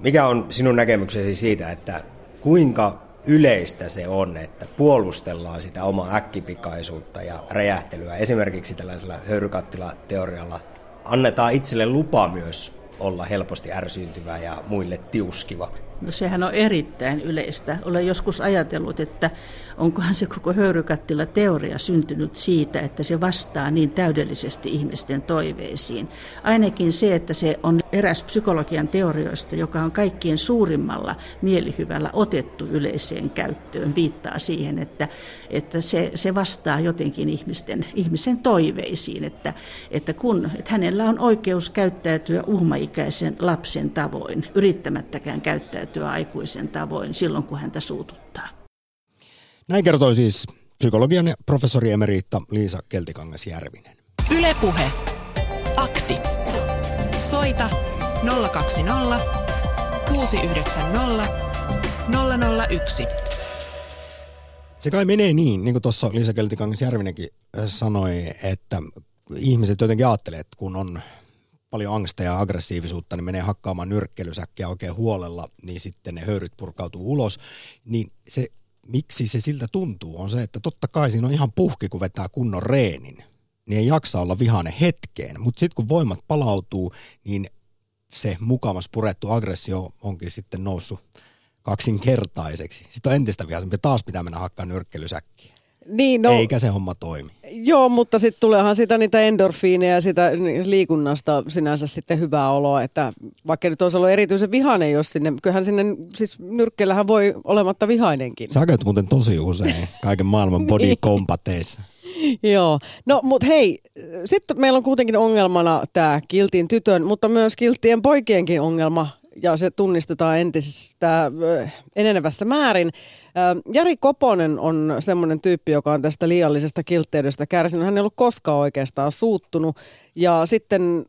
Mikä on sinun näkemyksesi siitä, että kuinka yleistä se on, että puolustellaan sitä omaa äkkipikaisuutta ja räjähtelyä. Esimerkiksi tällaisella höyrykattila-teorialla annetaan itselle lupa myös olla helposti ärsyyntyvä ja muille tiuskiva. No sehän on erittäin yleistä. Olen joskus ajatellut, että onkohan se koko höyrykattila teoria syntynyt siitä, että se vastaa niin täydellisesti ihmisten toiveisiin. Ainakin se, että se on eräs psykologian teorioista, joka on kaikkien suurimmalla mielihyvällä otettu yleiseen käyttöön, viittaa siihen, että, että se, se vastaa jotenkin ihmisten, ihmisen toiveisiin, että, että, kun, että hänellä on oikeus käyttäytyä uhmaikäisen lapsen tavoin, yrittämättäkään käyttäytyä aikuisen tavoin silloin, kun häntä suututtaa. Näin kertoi siis psykologian professori emeriitta Liisa Keltikangas-Järvinen. Ylepuhe. Akti. Soita 020 690 001. Se kai menee niin, niin kuin tuossa Liisa Keltikangas-Järvinenkin sanoi, että ihmiset jotenkin ajattelee, että kun on paljon angsta ja aggressiivisuutta, niin menee hakkaamaan nyrkkelysäkkiä oikein huolella, niin sitten ne höyryt purkautuu ulos. Niin se miksi se siltä tuntuu, on se, että totta kai siinä on ihan puhki, kun vetää kunnon reenin. Niin ei jaksa olla vihane hetkeen, mutta sitten kun voimat palautuu, niin se mukamas purettu aggressio onkin sitten noussut kaksinkertaiseksi. Sitten on entistä vihaisempi. Taas pitää mennä hakkaa nyrkkelysäkkiä. Niin, no, Eikä se homma toimi. Joo, mutta sitten tuleehan sitä niitä endorfiineja ja sitä liikunnasta sinänsä sitten hyvää oloa, että vaikka nyt olisi ollut erityisen vihainen, jos sinne, kyllähän sinne, siis nyrkkeellähän voi olematta vihainenkin. Sä käyt muuten tosi usein kaiken maailman body kompateissa. Joo, no mutta hei, sitten meillä on kuitenkin ongelmana tämä kiltin tytön, mutta myös kilttien poikienkin ongelma, ja se tunnistetaan entistä enenevässä määrin. Jari Koponen on semmoinen tyyppi, joka on tästä liiallisesta kiltteydestä kärsinyt. Hän ei ollut koskaan oikeastaan suuttunut ja sitten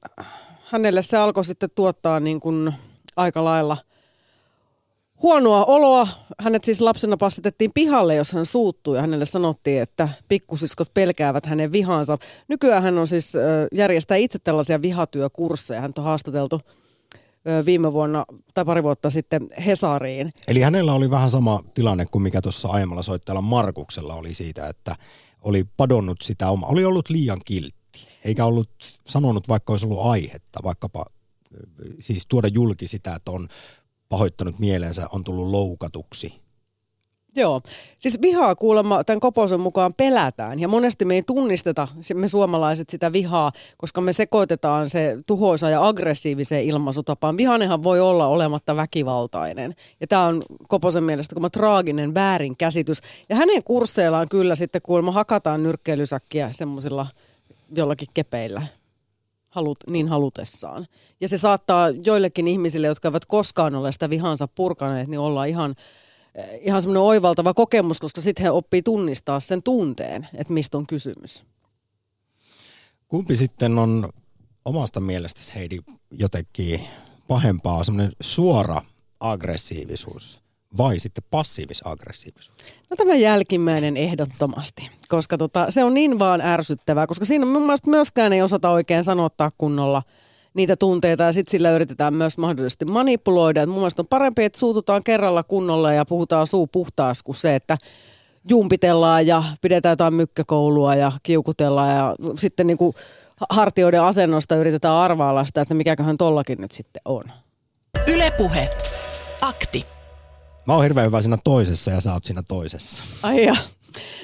hänelle se alkoi sitten tuottaa niin kuin aika lailla huonoa oloa. Hänet siis lapsena passitettiin pihalle, jos hän suuttui ja hänelle sanottiin, että pikkusiskot pelkäävät hänen vihansa. Nykyään hän on siis järjestää itse tällaisia vihatyökursseja. Hän on haastateltu viime vuonna tai pari vuotta sitten Hesariin. Eli hänellä oli vähän sama tilanne kuin mikä tuossa aiemmalla soittajalla Markuksella oli siitä, että oli padonnut sitä oma, oli ollut liian kiltti, eikä ollut sanonut, vaikka olisi ollut aihetta, vaikkapa siis tuoda julki sitä, että on pahoittanut mielensä, on tullut loukatuksi. Joo, siis vihaa kuulemma tämän Koposen mukaan pelätään ja monesti me ei tunnisteta, me suomalaiset sitä vihaa, koska me sekoitetaan se tuhoisa ja aggressiiviseen ilmaisutapaan. Vihanenhan voi olla olematta väkivaltainen ja tämä on Koposen mielestä kuma traaginen väärinkäsitys. Ja hänen kursseillaan kyllä sitten kuulemma hakataan nyrkkeilysäkkiä semmoisilla jollakin kepeillä halut, niin halutessaan. Ja se saattaa joillekin ihmisille, jotka eivät koskaan ole sitä vihansa purkaneet, niin olla ihan ihan semmoinen oivaltava kokemus, koska sitten he oppii tunnistaa sen tunteen, että mistä on kysymys. Kumpi sitten on omasta mielestäsi Heidi jotenkin pahempaa, semmoinen suora aggressiivisuus vai sitten passiivis-aggressiivisuus? No tämä jälkimmäinen ehdottomasti, koska tota, se on niin vaan ärsyttävää, koska siinä mun mielestä myöskään ei osata oikein sanottaa kunnolla – niitä tunteita ja sitten sillä yritetään myös mahdollisesti manipuloida. Et mun mielestä on parempi, että suututaan kerralla kunnolla ja puhutaan suu puhtaas kuin se, että jumpitellaan ja pidetään jotain mykkäkoulua ja kiukutellaan ja sitten niin kuin hartioiden asennosta yritetään arvailla sitä, että mikäköhän tollakin nyt sitten on. Ylepuhe. Akti. Mä oon hirveän hyvä siinä toisessa ja sä oot siinä toisessa. Ai ja.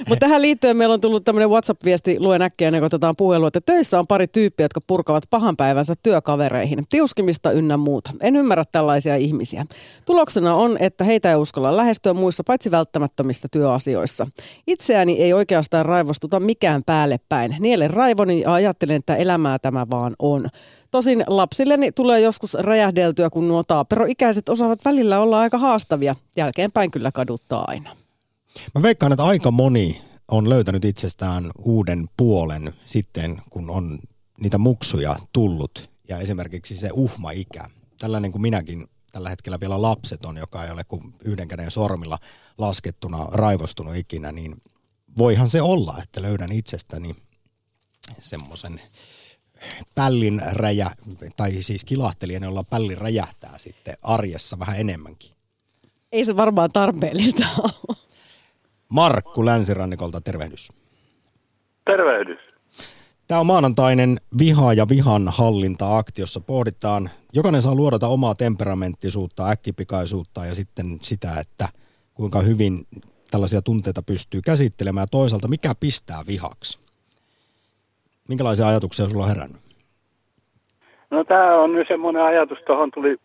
Mutta tähän liittyen meillä on tullut tämmöinen WhatsApp-viesti, luen äkkiä ennen kuin otetaan puhelua, että töissä on pari tyyppiä, jotka purkavat pahan päivänsä työkavereihin, tiuskimista ynnä muuta. En ymmärrä tällaisia ihmisiä. Tuloksena on, että heitä ei uskalla lähestyä muissa paitsi välttämättömissä työasioissa. Itseäni ei oikeastaan raivostuta mikään päälle päin. Nielen raivoni ja ajattelen, että elämää tämä vaan on. Tosin lapsilleni tulee joskus räjähdeltyä, kun nuo taaperoikäiset osaavat välillä olla aika haastavia. Jälkeenpäin kyllä kaduttaa aina. Mä veikkaan, että aika moni on löytänyt itsestään uuden puolen sitten, kun on niitä muksuja tullut ja esimerkiksi se uhma-ikä. Tällainen kuin minäkin tällä hetkellä vielä lapseton, joka ei ole kuin yhden käden sormilla laskettuna raivostunut ikinä, niin voihan se olla, että löydän itsestäni semmoisen pällin räjä, tai siis kilahtelijan, jolla pälli räjähtää sitten arjessa vähän enemmänkin. Ei se varmaan tarpeellista ole. Markku Länsirannikolta, tervehdys. Tervehdys. Tämä on maanantainen viha ja vihan hallinta-akti, jossa pohditaan, jokainen saa luodata omaa temperamenttisuutta, äkkipikaisuutta ja sitten sitä, että kuinka hyvin tällaisia tunteita pystyy käsittelemään ja toisaalta mikä pistää vihaksi. Minkälaisia ajatuksia sulla on herännyt? No tämä on nyt semmoinen ajatus, tuohon tuli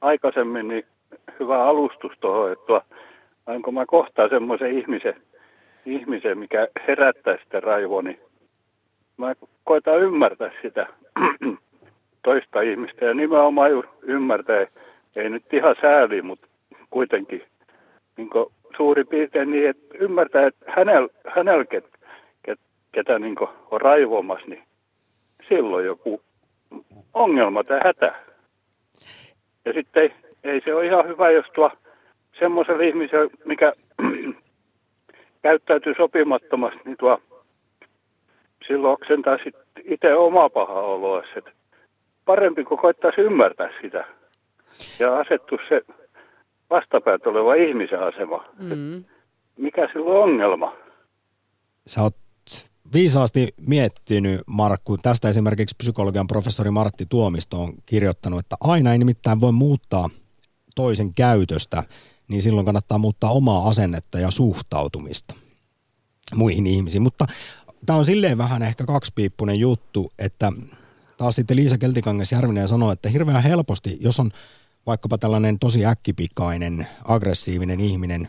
aikaisemmin niin hyvä alustus tuohon, että Onko mä kohtaan semmoisen ihmisen, ihmisen, mikä herättää sitä raivoa, niin mä koitan ymmärtää sitä toista ihmistä ja nimenomaan ymmärtää, ei nyt ihan sääli, mutta kuitenkin niin suurin piirtein niin, että ymmärtää, että hänellä, hänellä ket, ket, ketä niin on raivomassa, niin silloin joku ongelma tai hätä. Ja sitten ei, ei se ole ihan hyvä, jos tuo semmoiselle ihmiselle, mikä käyttäytyy sopimattomasti, niin tuo silloin sentään itse oma paha oloa. Että parempi kuin koittaisi ymmärtää sitä ja asettu se vastapäät oleva ihmisen asema. Mm. Mikä silloin on ongelma? Sä oot viisaasti miettinyt, Markku. Tästä esimerkiksi psykologian professori Martti Tuomisto on kirjoittanut, että aina ei nimittäin voi muuttaa toisen käytöstä niin silloin kannattaa muuttaa omaa asennetta ja suhtautumista muihin ihmisiin. Mutta tämä on silleen vähän ehkä kaksipiippunen juttu, että taas sitten Liisa Keltikangas Järvinen sanoi, että hirveän helposti, jos on vaikkapa tällainen tosi äkkipikainen, aggressiivinen ihminen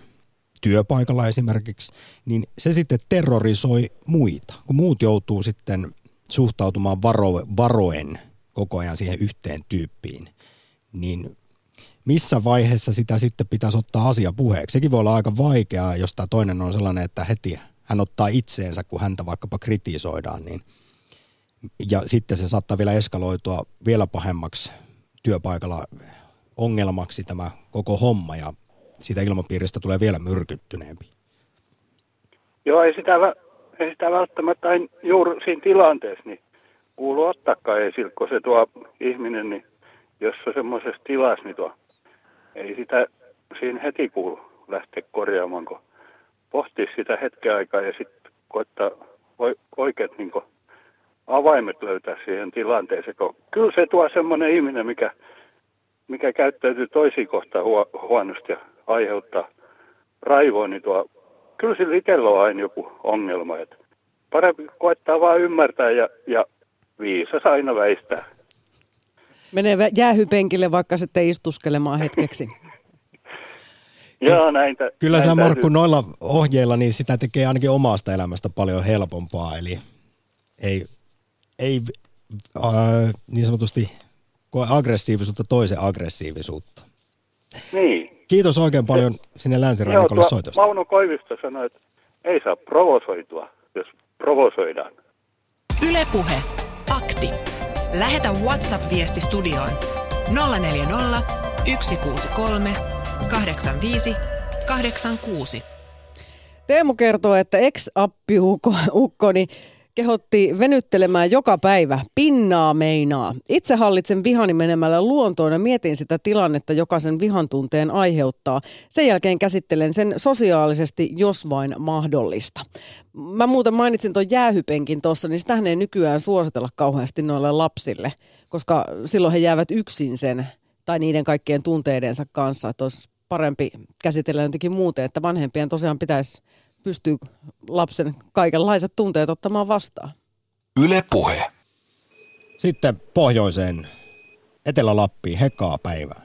työpaikalla esimerkiksi, niin se sitten terrorisoi muita, kun muut joutuu sitten suhtautumaan varo, varoen koko ajan siihen yhteen tyyppiin, niin missä vaiheessa sitä sitten pitäisi ottaa asia puheeksi. Sekin voi olla aika vaikeaa, jos tämä toinen on sellainen, että heti hän ottaa itseensä, kun häntä vaikkapa kritisoidaan, niin ja sitten se saattaa vielä eskaloitua vielä pahemmaksi työpaikalla ongelmaksi tämä koko homma ja siitä ilmapiiristä tulee vielä myrkyttyneempi. Joo, ei sitä, ei sitä välttämättä juuri siinä tilanteessa niin kuulu ottaakaan esille, kun se tuo ihminen, niin jos on semmoisessa tilassa, niin tuo ei sitä siinä heti kuulu lähteä korjaamaan, kun pohtii sitä hetken aikaa ja sitten koittaa oikeat niin avaimet löytää siihen tilanteeseen. Kun kyllä se tuo semmoinen ihminen, mikä, mikä käyttäytyy toisiin kohtaan huonosti ja aiheuttaa, raivoon, niin tuo, kyllä sillä itsellä on aina joku ongelma. Että parempi koettaa vaan ymmärtää ja, ja viisas aina väistää. Menee jäähypenkille vaikka sitten istuskelemaan hetkeksi. Joo, näin. tä- Kyllä näin sä Markku täytyy- noilla ohjeilla, niin sitä tekee ainakin omasta elämästä paljon helpompaa. Eli ei, ei äh, niin sanotusti koe aggressiivisuutta toisen aggressiivisuutta. Niin. Kiitos oikein paljon sinne länsirannikolle soitosta. Mauno Koivisto sanoi, että ei saa provosoitua, jos provosoidaan. Ylepuhe Akti. Lähetä WhatsApp-viesti studioon 040 163 85 86. Teemu kertoo, että ex-appiukkoni kehotti venyttelemään joka päivä. Pinnaa meinaa. Itse hallitsen vihani menemällä luontoon ja mietin sitä tilannetta, joka sen vihan tunteen aiheuttaa. Sen jälkeen käsittelen sen sosiaalisesti, jos vain mahdollista. Mä muuten mainitsin tuon jäähypenkin tuossa, niin sitähän ei nykyään suositella kauheasti noille lapsille, koska silloin he jäävät yksin sen tai niiden kaikkien tunteidensa kanssa, että olisi parempi käsitellä jotenkin muuten, että vanhempien tosiaan pitäisi pystyä lapsen kaikenlaiset tunteet ottamaan vastaan. Yle Puhe. Sitten pohjoiseen Etelä-Lappiin, Hekaa päivää.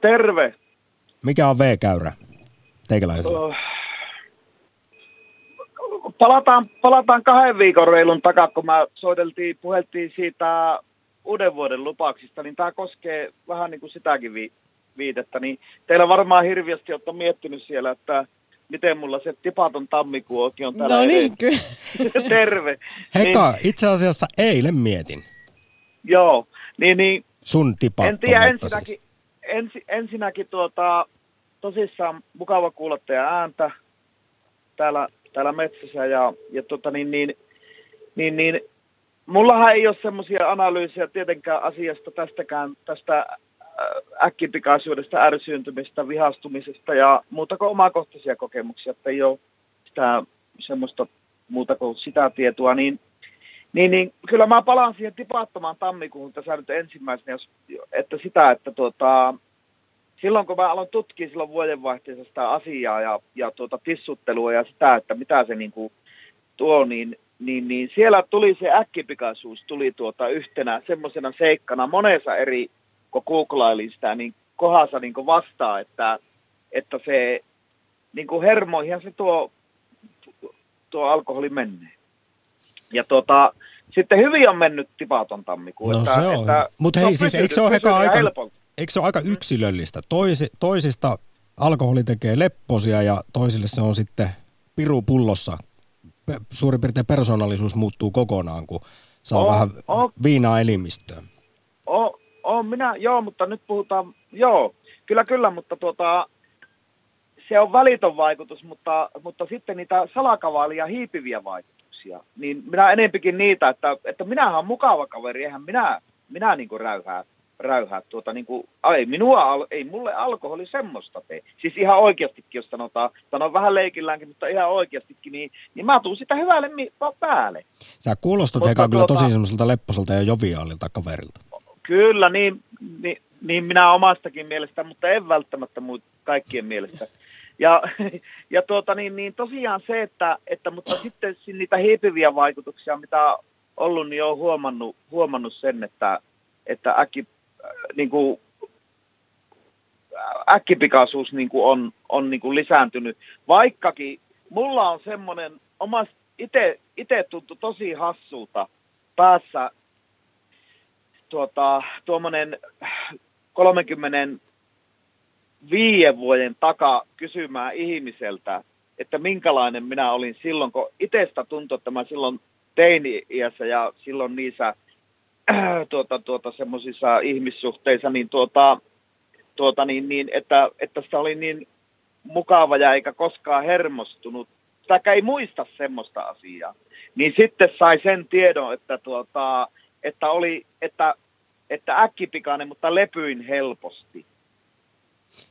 Terve. Mikä on V-käyrä teikäläisellä? Oh. Palataan, palataan kahden viikon reilun takaa, kun mä soiteltiin, puheltiin siitä uuden vuoden lupauksista, niin tämä koskee vähän niin kuin sitäkin vi- viitettä. Niin teillä varmaan hirviästi olette miettinyt siellä, että miten mulla se tipaton tammikuu oikein on täällä No niin, kyllä. Terve. Heka, itse asiassa eilen mietin Joo, niin, niin sun En tiedä, tipattomuutta siis. ensinnäkin, ensi, ensinnäkin tuota, tosissaan mukava kuulla teidän ääntä täällä, täällä metsässä ja, ja tota niin, niin, niin, niin, mullahan ei ole semmoisia analyysejä tietenkään asiasta tästäkään, tästä äkkipikaisuudesta, ärsyyntymistä, vihastumisesta ja muuta kuin omakohtaisia kokemuksia, että ei ole sitä semmoista muuta kuin sitä tietoa, niin niin, niin kyllä mä palaan siihen tipaattomaan tammikuuhun tässä nyt ensimmäisenä, jos, että sitä, että tuota, silloin kun mä aloin tutkia silloin vuodenvaihteessa sitä asiaa ja, ja tuota tissuttelua ja sitä, että mitä se niin kuin tuo, niin, niin, niin siellä tuli se äkkipikaisuus tuli tuota yhtenä semmoisena seikkana monessa eri, kun googlailin sitä, niin kohdassa niin kuin vastaa, että, että se niin kuin hermoihin se tuo, tuo alkoholi menee. Ja tuota, sitten hyvin on mennyt tipaton tammikuu. No että, se on että Mutta hei, on siis pysynyt- eikö se ole aika, eikö se ole aika yksilöllistä? Toisi, toisista alkoholi tekee lepposia ja toisille se on sitten piru pullossa. Suurin piirtein persoonallisuus muuttuu kokonaan, kun saa On, vähän on. viinaa elimistöön. O, o, minä, joo, mutta nyt puhutaan, joo, kyllä kyllä, mutta tuota, se on välitön vaikutus, mutta, mutta sitten niitä salakavaalia hiipiviä vaikutuksia, niin minä enempikin niitä, että, että minähän on mukava kaveri, eihän minä, minä niin kuin räyhää, räyhää tuota niin kuin, ei minua, ei mulle alkoholi semmoista tee. Siis ihan oikeastikin, jos sanotaan, sanon vähän leikilläänkin, mutta ihan oikeastikin, niin, niin mä tuun sitä hyvälle mi- päälle. Sä kuulostat Heka kyllä tuota- tosi semmoiselta lepposelta ja joviaalilta kaverilta. Kyllä, niin, niin, niin minä omastakin mielestä, mutta en välttämättä muut kaikkien mielestä. Ja, ja tuota, niin, niin tosiaan se, että, että mutta sitten si- niitä hiipiviä vaikutuksia, mitä ollut, niin olen huomannut, huomannut sen, että, että äkki, äh, niin kuin, äh, äkkipikaisuus niin kuin on, on niin kuin lisääntynyt. Vaikkakin mulla on semmoinen, itse tuntui tosi hassulta päässä tuota, tuommoinen 35 vuoden taka kysymään ihmiseltä, että minkälainen minä olin silloin, kun itsestä tuntui, että mä silloin teini-iässä ja silloin niissä tuota, tuota, semmoisissa ihmissuhteissa, niin, tuota, tuota, niin, niin että, että se oli niin mukava ja eikä koskaan hermostunut, tai ei muista semmoista asiaa. Niin sitten sai sen tiedon, että, tuota, että oli, että, että äkkipikainen, mutta lepyin helposti.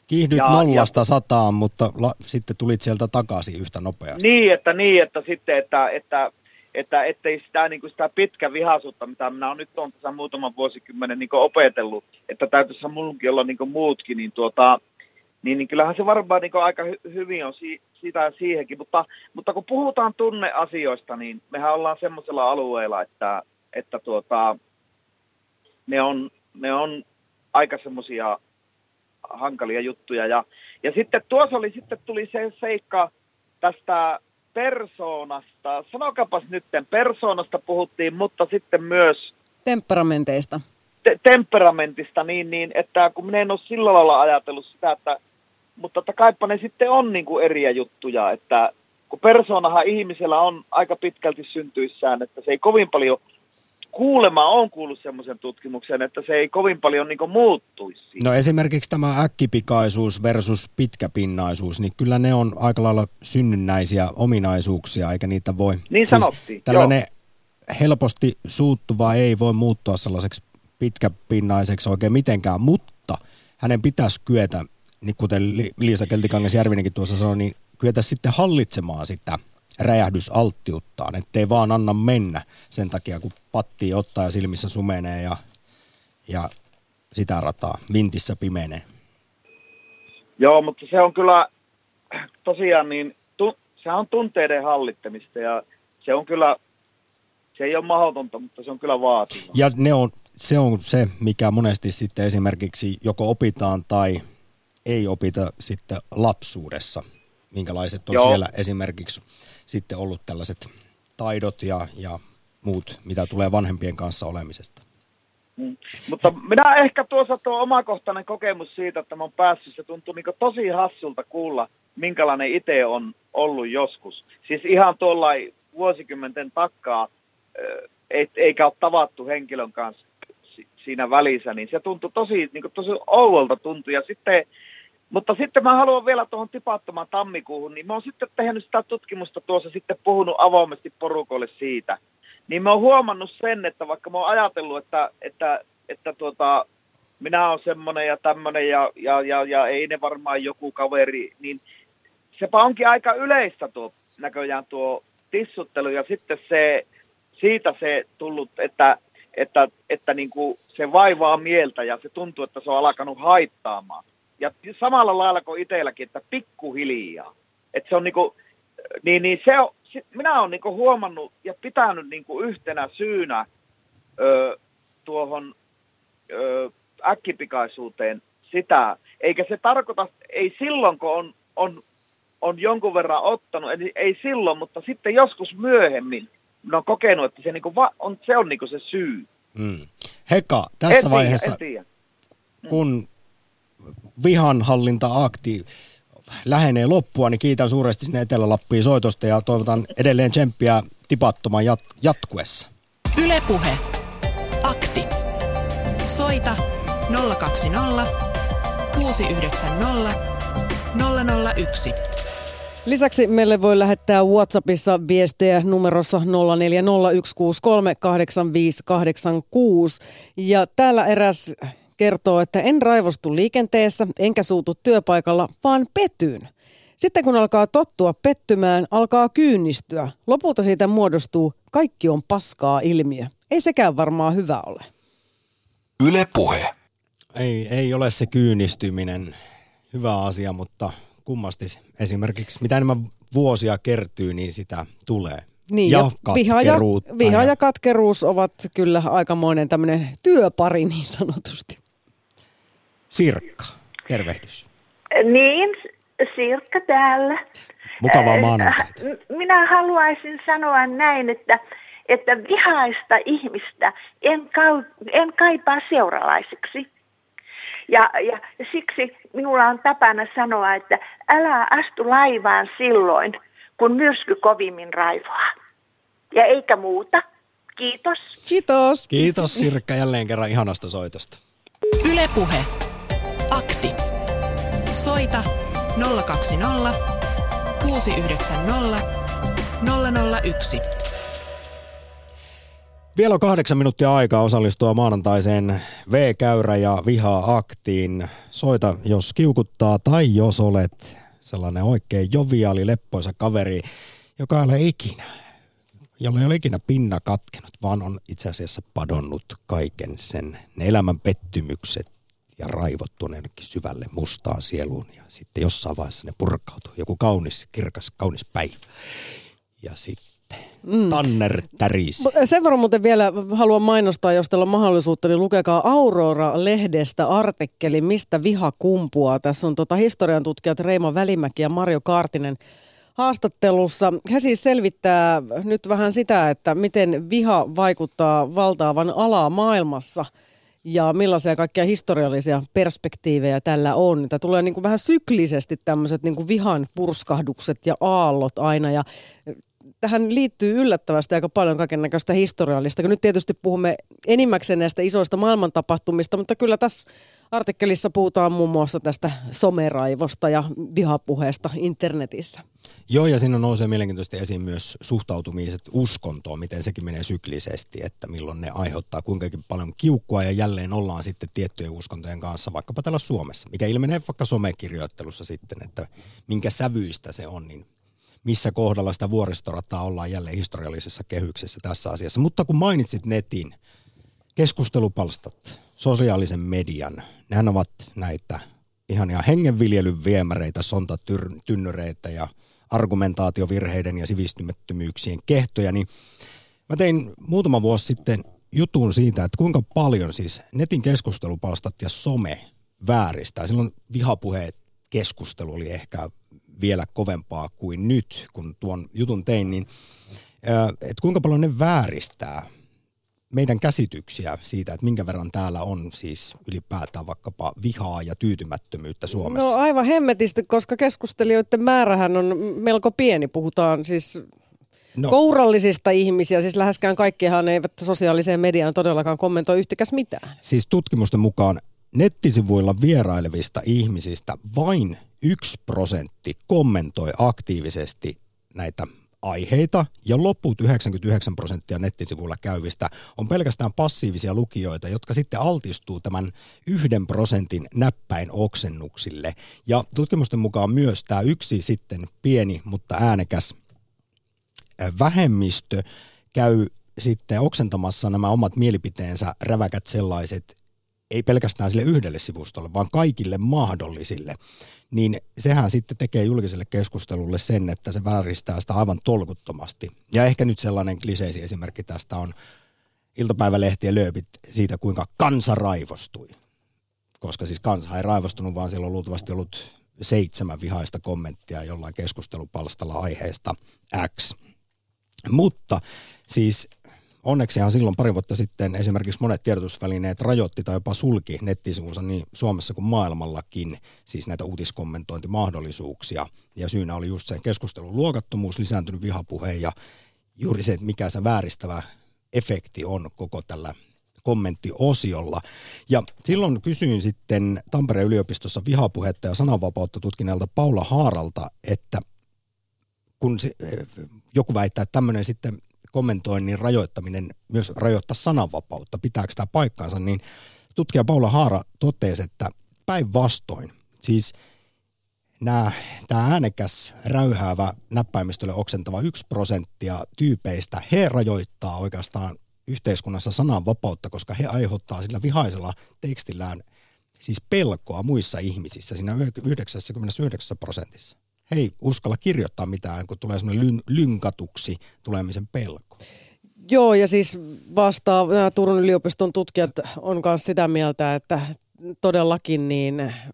Kiihdyt Ja- nollasta sataan, mutta la, sitten tulit sieltä takaisin yhtä nopeasti. Niin, että niin, että sitten, että, että, että ettei sitä, niin kuin sitä pitkä vihaisuutta, mitä minä olen nyt on tässä muutaman vuosikymmenen niin kuin opetellut, että täytyisi munkin olla niin kuin muutkin, niin, tuota, niin, niin kyllähän se varmaan niin aika hy- hyvin on si- sitä ja siihenkin. Mutta, mutta kun puhutaan tunneasioista, niin mehän ollaan semmoisella alueella, että, että tuota, ne, on, ne on aika semmoisia hankalia juttuja. Ja, ja sitten tuossa oli, sitten tuli se seikka tästä persoonasta. Sanokapas nyt, persoonasta puhuttiin, mutta sitten myös Temperamenteista. te- temperamentista niin, niin, että kun minä en ole sillä lailla ajatellut sitä, että mutta että kaipa ne sitten on niin kuin eriä juttuja, että kun persoonahan ihmisellä on aika pitkälti syntyissään, että se ei kovin paljon, kuulema on kuullut semmoisen tutkimuksen, että se ei kovin paljon niin muuttuisi. No esimerkiksi tämä äkkipikaisuus versus pitkäpinnaisuus, niin kyllä ne on aika lailla synnynnäisiä ominaisuuksia, eikä niitä voi... Niin sanottiin, Tällainen helposti suuttuva ei voi muuttua sellaiseksi pitkäpinnaiseksi oikein mitenkään, mutta hänen pitäisi kyetä, niin kuten Li- Liisa Keltikangas Järvinenkin tuossa sanoi, niin kyetä sitten hallitsemaan sitä räjähdysalttiuttaan, ettei vaan anna mennä sen takia, kun patti ottaa ja silmissä sumenee ja, ja sitä rataa vintissä pimenee. Joo, mutta se on kyllä tosiaan niin, tu, se on tunteiden hallittamista ja se on kyllä, se ei ole mahdotonta, mutta se on kyllä vaativaa. Ja ne on, se on se, mikä monesti sitten esimerkiksi joko opitaan tai ei opita sitten lapsuudessa. Minkälaiset on Joo. siellä esimerkiksi sitten ollut tällaiset taidot ja, ja muut, mitä tulee vanhempien kanssa olemisesta. Mm. Mutta minä ehkä tuossa tuo omakohtainen kokemus siitä, että mä oon päässyt, se tuntuu niin tosi hassulta kuulla, minkälainen itse on ollut joskus. Siis ihan tuolla vuosikymmenten takkaa, eikä ole tavattu henkilön kanssa si- siinä välissä, niin se tuntui tosi, niin tosi ouvolta tuntui. Ja sitten, mutta sitten mä haluan vielä tuohon tipattomaan tammikuuhun, niin mä oon sitten tehnyt sitä tutkimusta tuossa sitten puhunut avoimesti porukoille siitä, niin mä oon huomannut sen, että vaikka mä oon ajatellut, että, että, että tuota, minä olen semmoinen ja tämmöinen ja, ja, ja, ja ei ne varmaan joku kaveri, niin sepä onkin aika yleistä tuo näköjään tuo tissuttelu ja sitten se, siitä se tullut, että, että, että niin kuin se vaivaa mieltä ja se tuntuu, että se on alkanut haittaamaan. Ja samalla lailla kuin itselläkin, että pikkuhiljaa. Että se on niin kuin, niin, niin se on, sit minä olen niinku huomannut ja pitänyt niinku yhtenä syynä ö, tuohon ö, äkkipikaisuuteen sitä, eikä se tarkoita, ei silloin kun on, on, on jonkun verran ottanut, eli ei silloin, mutta sitten joskus myöhemmin minä olen kokenut, että se, niinku va, on, se on niinku se syy. Mm. Heka, tässä en vaiheessa, Tiedä, en tiedä. kun vihanhallinta-akti lähenee loppua, niin kiitän suuresti sinne Etelä-Lappiin soitosta ja toivotan edelleen tsemppiä tipattoman jat- jatkuessa. Ylepuhe. Akti. Soita 020 690 001. Lisäksi meille voi lähettää WhatsAppissa viestejä numerossa 0401638586. Ja täällä eräs kertoo, että en raivostu liikenteessä enkä suutu työpaikalla, vaan petyn. Sitten kun alkaa tottua pettymään, alkaa kyynistyä. Lopulta siitä muodostuu kaikki on paskaa ilmiö. Ei sekään varmaan hyvä ole. Yle Puhe. Ei, ei ole se kyynistyminen hyvä asia, mutta kummasti esimerkiksi mitä enemmän vuosia kertyy, niin sitä tulee. Niin, ja viha ja, viha ja katkeruus ovat kyllä aikamoinen tämmöinen työpari niin sanotusti. Sirkka, tervehdys. Niin, Sirkka täällä. Mukavaa Äh, maanantaita. Minä haluaisin sanoa näin, että, että vihaista ihmistä en, kau, en kaipaa seuralaiseksi. Ja, ja siksi minulla on tapana sanoa, että älä astu laivaan silloin, kun myrsky kovimmin raivoaa. Ja eikä muuta. Kiitos. Kiitos. Kiitos Sirkka jälleen kerran ihanasta soitosta. Ylepuhe. Soita 020 690 001. Vielä on kahdeksan minuuttia aikaa osallistua maanantaiseen V-käyrä ja viha-aktiin. Soita, jos kiukuttaa tai jos olet sellainen oikein joviaali, leppoisa kaveri, joka ei ole ikinä, jolla ei ole ikinä pinna katkenut, vaan on itse asiassa padonnut kaiken sen, ne elämän pettymykset ja raivot tuonne jonnekin syvälle mustaan sieluun ja sitten jossain vaiheessa ne purkautuu. Joku kaunis, kirkas, kaunis päivä. Ja sitten Mm. Tanner täris. Sen verran muuten vielä haluan mainostaa, jos teillä on mahdollisuutta, niin lukekaa Aurora-lehdestä artikkeli, mistä viha kumpuaa. Tässä on tota historian tutkijat Reima Välimäki ja Marjo Kaartinen haastattelussa. He siis selvittää nyt vähän sitä, että miten viha vaikuttaa valtaavan alaa maailmassa ja millaisia kaikkia historiallisia perspektiivejä tällä on. Tämä tulee niin kuin vähän syklisesti tämmöiset niin kuin vihan purskahdukset ja aallot aina ja tähän liittyy yllättävästi aika paljon kaiken näköistä historiallista, nyt tietysti puhumme enimmäkseen näistä isoista maailmantapahtumista, mutta kyllä tässä artikkelissa puhutaan muun muassa tästä someraivosta ja vihapuheesta internetissä. Joo, ja siinä nousee mielenkiintoisesti esiin myös suhtautumiset uskontoon, miten sekin menee syklisesti, että milloin ne aiheuttaa kuinka paljon kiukkua ja jälleen ollaan sitten tiettyjen uskontojen kanssa, vaikkapa täällä Suomessa, mikä ilmenee vaikka somekirjoittelussa sitten, että minkä sävyistä se on, niin missä kohdalla sitä vuoristorataa ollaan jälleen historiallisessa kehyksessä tässä asiassa. Mutta kun mainitsit netin, keskustelupalstat, sosiaalisen median, nehän ovat näitä ihania hengenviljelyn viemäreitä, sontatynnyreitä ja argumentaatiovirheiden ja sivistymättömyyksien kehtoja, niin mä tein muutama vuosi sitten jutun siitä, että kuinka paljon siis netin keskustelupalstat ja some vääristää. Silloin vihapuheet keskustelu oli ehkä vielä kovempaa kuin nyt, kun tuon jutun tein, niin että kuinka paljon ne vääristää meidän käsityksiä siitä, että minkä verran täällä on siis ylipäätään vaikkapa vihaa ja tyytymättömyyttä Suomessa? No aivan hemmetisti, koska keskustelijoiden määrähän on melko pieni. Puhutaan siis no. kourallisista ihmisiä, siis läheskään kaikkihan eivät sosiaaliseen mediaan todellakaan kommentoi yhtikäs mitään. Siis tutkimusten mukaan nettisivuilla vierailevista ihmisistä vain yksi prosentti kommentoi aktiivisesti näitä aiheita ja loput 99 prosenttia nettisivuilla käyvistä on pelkästään passiivisia lukijoita, jotka sitten altistuu tämän yhden prosentin näppäin oksennuksille. Ja tutkimusten mukaan myös tämä yksi sitten pieni, mutta äänekäs vähemmistö käy sitten oksentamassa nämä omat mielipiteensä räväkät sellaiset, ei pelkästään sille yhdelle sivustolle, vaan kaikille mahdollisille niin sehän sitten tekee julkiselle keskustelulle sen, että se vääristää sitä aivan tolkuttomasti. Ja ehkä nyt sellainen kliseisi esimerkki tästä on iltapäivälehtien lööpit siitä, kuinka kansa raivostui. Koska siis kansa ei raivostunut, vaan siellä on luultavasti ollut seitsemän vihaista kommenttia jollain keskustelupalstalla aiheesta X. Mutta siis onneksihan silloin pari vuotta sitten esimerkiksi monet tiedotusvälineet rajoitti tai jopa sulki nettisivunsa niin Suomessa kuin maailmallakin, siis näitä uutiskommentointimahdollisuuksia. Ja syynä oli just se keskustelun luokattomuus, lisääntynyt vihapuhe ja juuri se, että mikä se vääristävä efekti on koko tällä kommenttiosiolla. Ja silloin kysyin sitten Tampereen yliopistossa vihapuhetta ja sananvapautta tutkineelta Paula Haaralta, että kun se, eh, joku väittää, että tämmöinen sitten kommentoinnin rajoittaminen myös rajoittaa sananvapautta, pitääkö tämä paikkaansa, niin tutkija Paula Haara totesi, että päinvastoin, siis nämä, tämä äänekäs, räyhäävä, näppäimistölle oksentava yksi prosenttia tyypeistä, he rajoittaa oikeastaan yhteiskunnassa sananvapautta, koska he aiheuttaa sillä vihaisella tekstillään siis pelkoa muissa ihmisissä siinä 99 prosentissa ei uskalla kirjoittaa mitään, kun tulee semmoinen lyn, lynkatuksi tulemisen pelko. Joo, ja siis vastaa nämä Turun yliopiston tutkijat on myös sitä mieltä, että todellakin niin äh,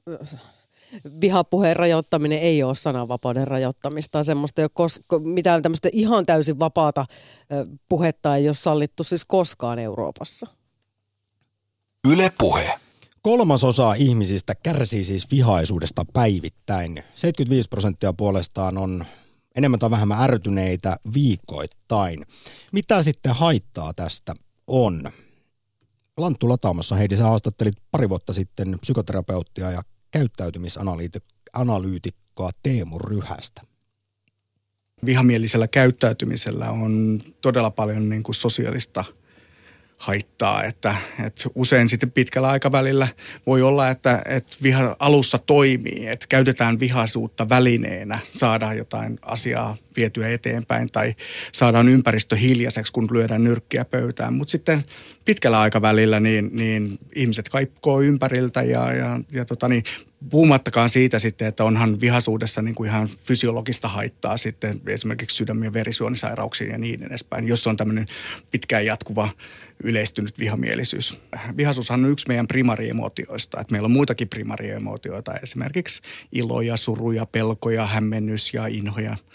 vihapuheen rajoittaminen ei ole sananvapauden rajoittamista. Semmoista ei ole kos- mitään tämmöistä ihan täysin vapaata äh, puhetta ei ole sallittu siis koskaan Euroopassa. Yle puhe. Kolmasosa ihmisistä kärsii siis vihaisuudesta päivittäin. 75 prosenttia puolestaan on enemmän tai vähemmän ärtyneitä viikoittain. Mitä sitten haittaa tästä on? Lanttu Lataamassa Heidi, sä haastattelit pari vuotta sitten psykoterapeuttia ja käyttäytymisanalyytikkoa Teemu Ryhästä. Vihamielisellä käyttäytymisellä on todella paljon niin kuin sosiaalista haittaa. Että, että usein sitten pitkällä aikavälillä voi olla, että, että viha alussa toimii, että käytetään vihaisuutta välineenä, saadaan jotain asiaa vietyä eteenpäin tai saadaan ympäristö hiljaiseksi, kun lyödään nyrkkiä pöytään. Mutta sitten pitkällä aikavälillä niin, niin ihmiset kaikkoo ympäriltä ja, ja, ja tota niin, puhumattakaan siitä sitten, että onhan vihaisuudessa niin kuin ihan fysiologista haittaa sitten esimerkiksi sydäm- ja verisuonisairauksiin ja niin edespäin, jos on tämmöinen pitkään jatkuva yleistynyt vihamielisyys. Vihaisuushan on yksi meidän primariemotioista, että meillä on muitakin primariemotioita, esimerkiksi iloja, suruja, pelkoja, hämmennys ja inhoja –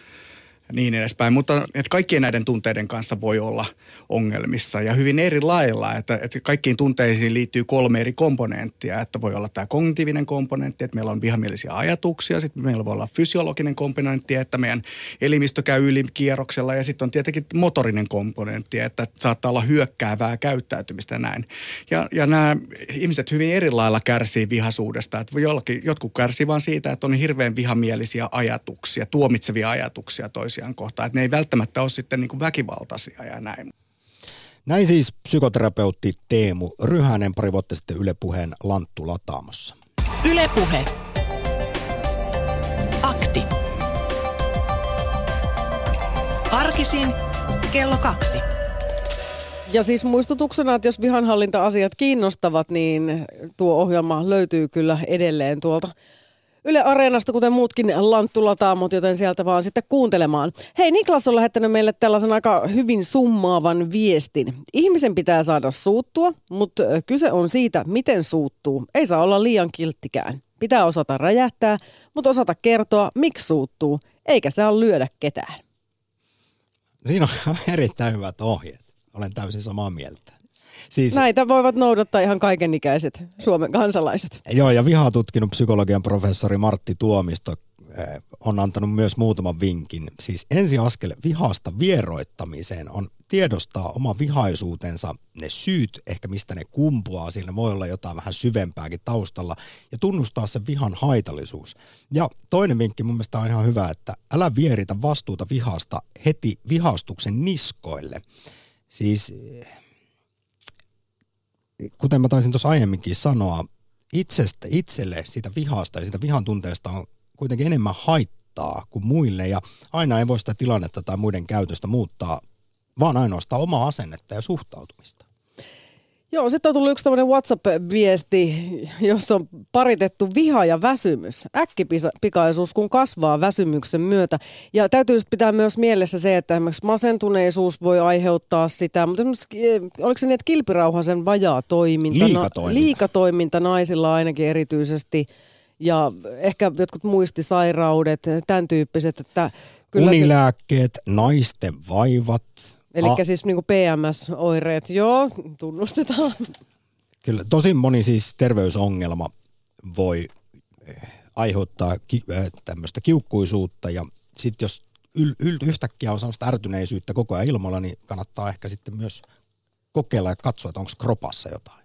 niin edespäin. Mutta että kaikkien näiden tunteiden kanssa voi olla ongelmissa ja hyvin eri lailla. Että, että kaikkiin tunteisiin liittyy kolme eri komponenttia. Että voi olla tämä kognitiivinen komponentti, että meillä on vihamielisiä ajatuksia. Sitten meillä voi olla fysiologinen komponentti, että meidän elimistö käy yli kierroksella. Ja sitten on tietenkin motorinen komponentti, että saattaa olla hyökkäävää käyttäytymistä näin. Ja, ja nämä ihmiset hyvin eri lailla kärsii vihaisuudesta. Että jollakin, jotkut kärsii vain siitä, että on hirveän vihamielisiä ajatuksia, tuomitsevia ajatuksia toisia toisiaan kohtaan. Että ne ei välttämättä ole sitten niin kuin väkivaltaisia ja näin. Näin siis psykoterapeutti Teemu Ryhänen pari vuotta sitten Yle Puheen Lanttu Lataamossa. Ylepuhe. Akti. Arkisin kello kaksi. Ja siis muistutuksena, että jos vihanhallinta-asiat kiinnostavat, niin tuo ohjelma löytyy kyllä edelleen tuolta Yle Areenasta, kuten muutkin lanttulataamot, joten sieltä vaan sitten kuuntelemaan. Hei, Niklas on lähettänyt meille tällaisen aika hyvin summaavan viestin. Ihmisen pitää saada suuttua, mutta kyse on siitä, miten suuttuu. Ei saa olla liian kilttikään. Pitää osata räjähtää, mutta osata kertoa, miksi suuttuu, eikä saa lyödä ketään. Siinä on erittäin hyvät ohjeet. Olen täysin samaa mieltä. Siis, Näitä voivat noudattaa ihan kaikenikäiset Suomen kansalaiset. Joo, ja vihaa tutkinut psykologian professori Martti Tuomisto eh, on antanut myös muutaman vinkin. Siis ensiaskel vihasta vieroittamiseen on tiedostaa oma vihaisuutensa, ne syyt, ehkä mistä ne kumpuaa, siinä voi olla jotain vähän syvempääkin taustalla, ja tunnustaa sen vihan haitallisuus. Ja toinen vinkki mun mielestä on ihan hyvä, että älä vieritä vastuuta vihasta heti vihastuksen niskoille. Siis kuten mä taisin tuossa aiemminkin sanoa, itsestä, itselle siitä vihasta ja siitä vihan tunteesta on kuitenkin enemmän haittaa kuin muille ja aina ei voi sitä tilannetta tai muiden käytöstä muuttaa, vaan ainoastaan omaa asennetta ja suhtautumista. Joo, sitten on tullut yksi tämmöinen WhatsApp-viesti, jossa on paritettu viha ja väsymys. Äkkipikaisuus, kun kasvaa väsymyksen myötä. Ja täytyy pitää myös mielessä se, että esimerkiksi masentuneisuus voi aiheuttaa sitä, mutta eh, oliko se niin, että kilpirauhasen vajaa toiminta, liikatoiminta. liikatoiminta naisilla ainakin erityisesti, ja ehkä jotkut muistisairaudet, tämän tyyppiset, että Kyllä Unilääkkeet, se... naisten vaivat, Eli A- siis niin PMS-oireet, joo, tunnustetaan. Kyllä, tosi moni siis terveysongelma voi eh, aiheuttaa ki- eh, tämmöistä kiukkuisuutta ja sitten jos yl- yl- yhtäkkiä on sellaista ärtyneisyyttä koko ajan ilmalla, niin kannattaa ehkä sitten myös kokeilla ja katsoa, että onko kropassa jotain.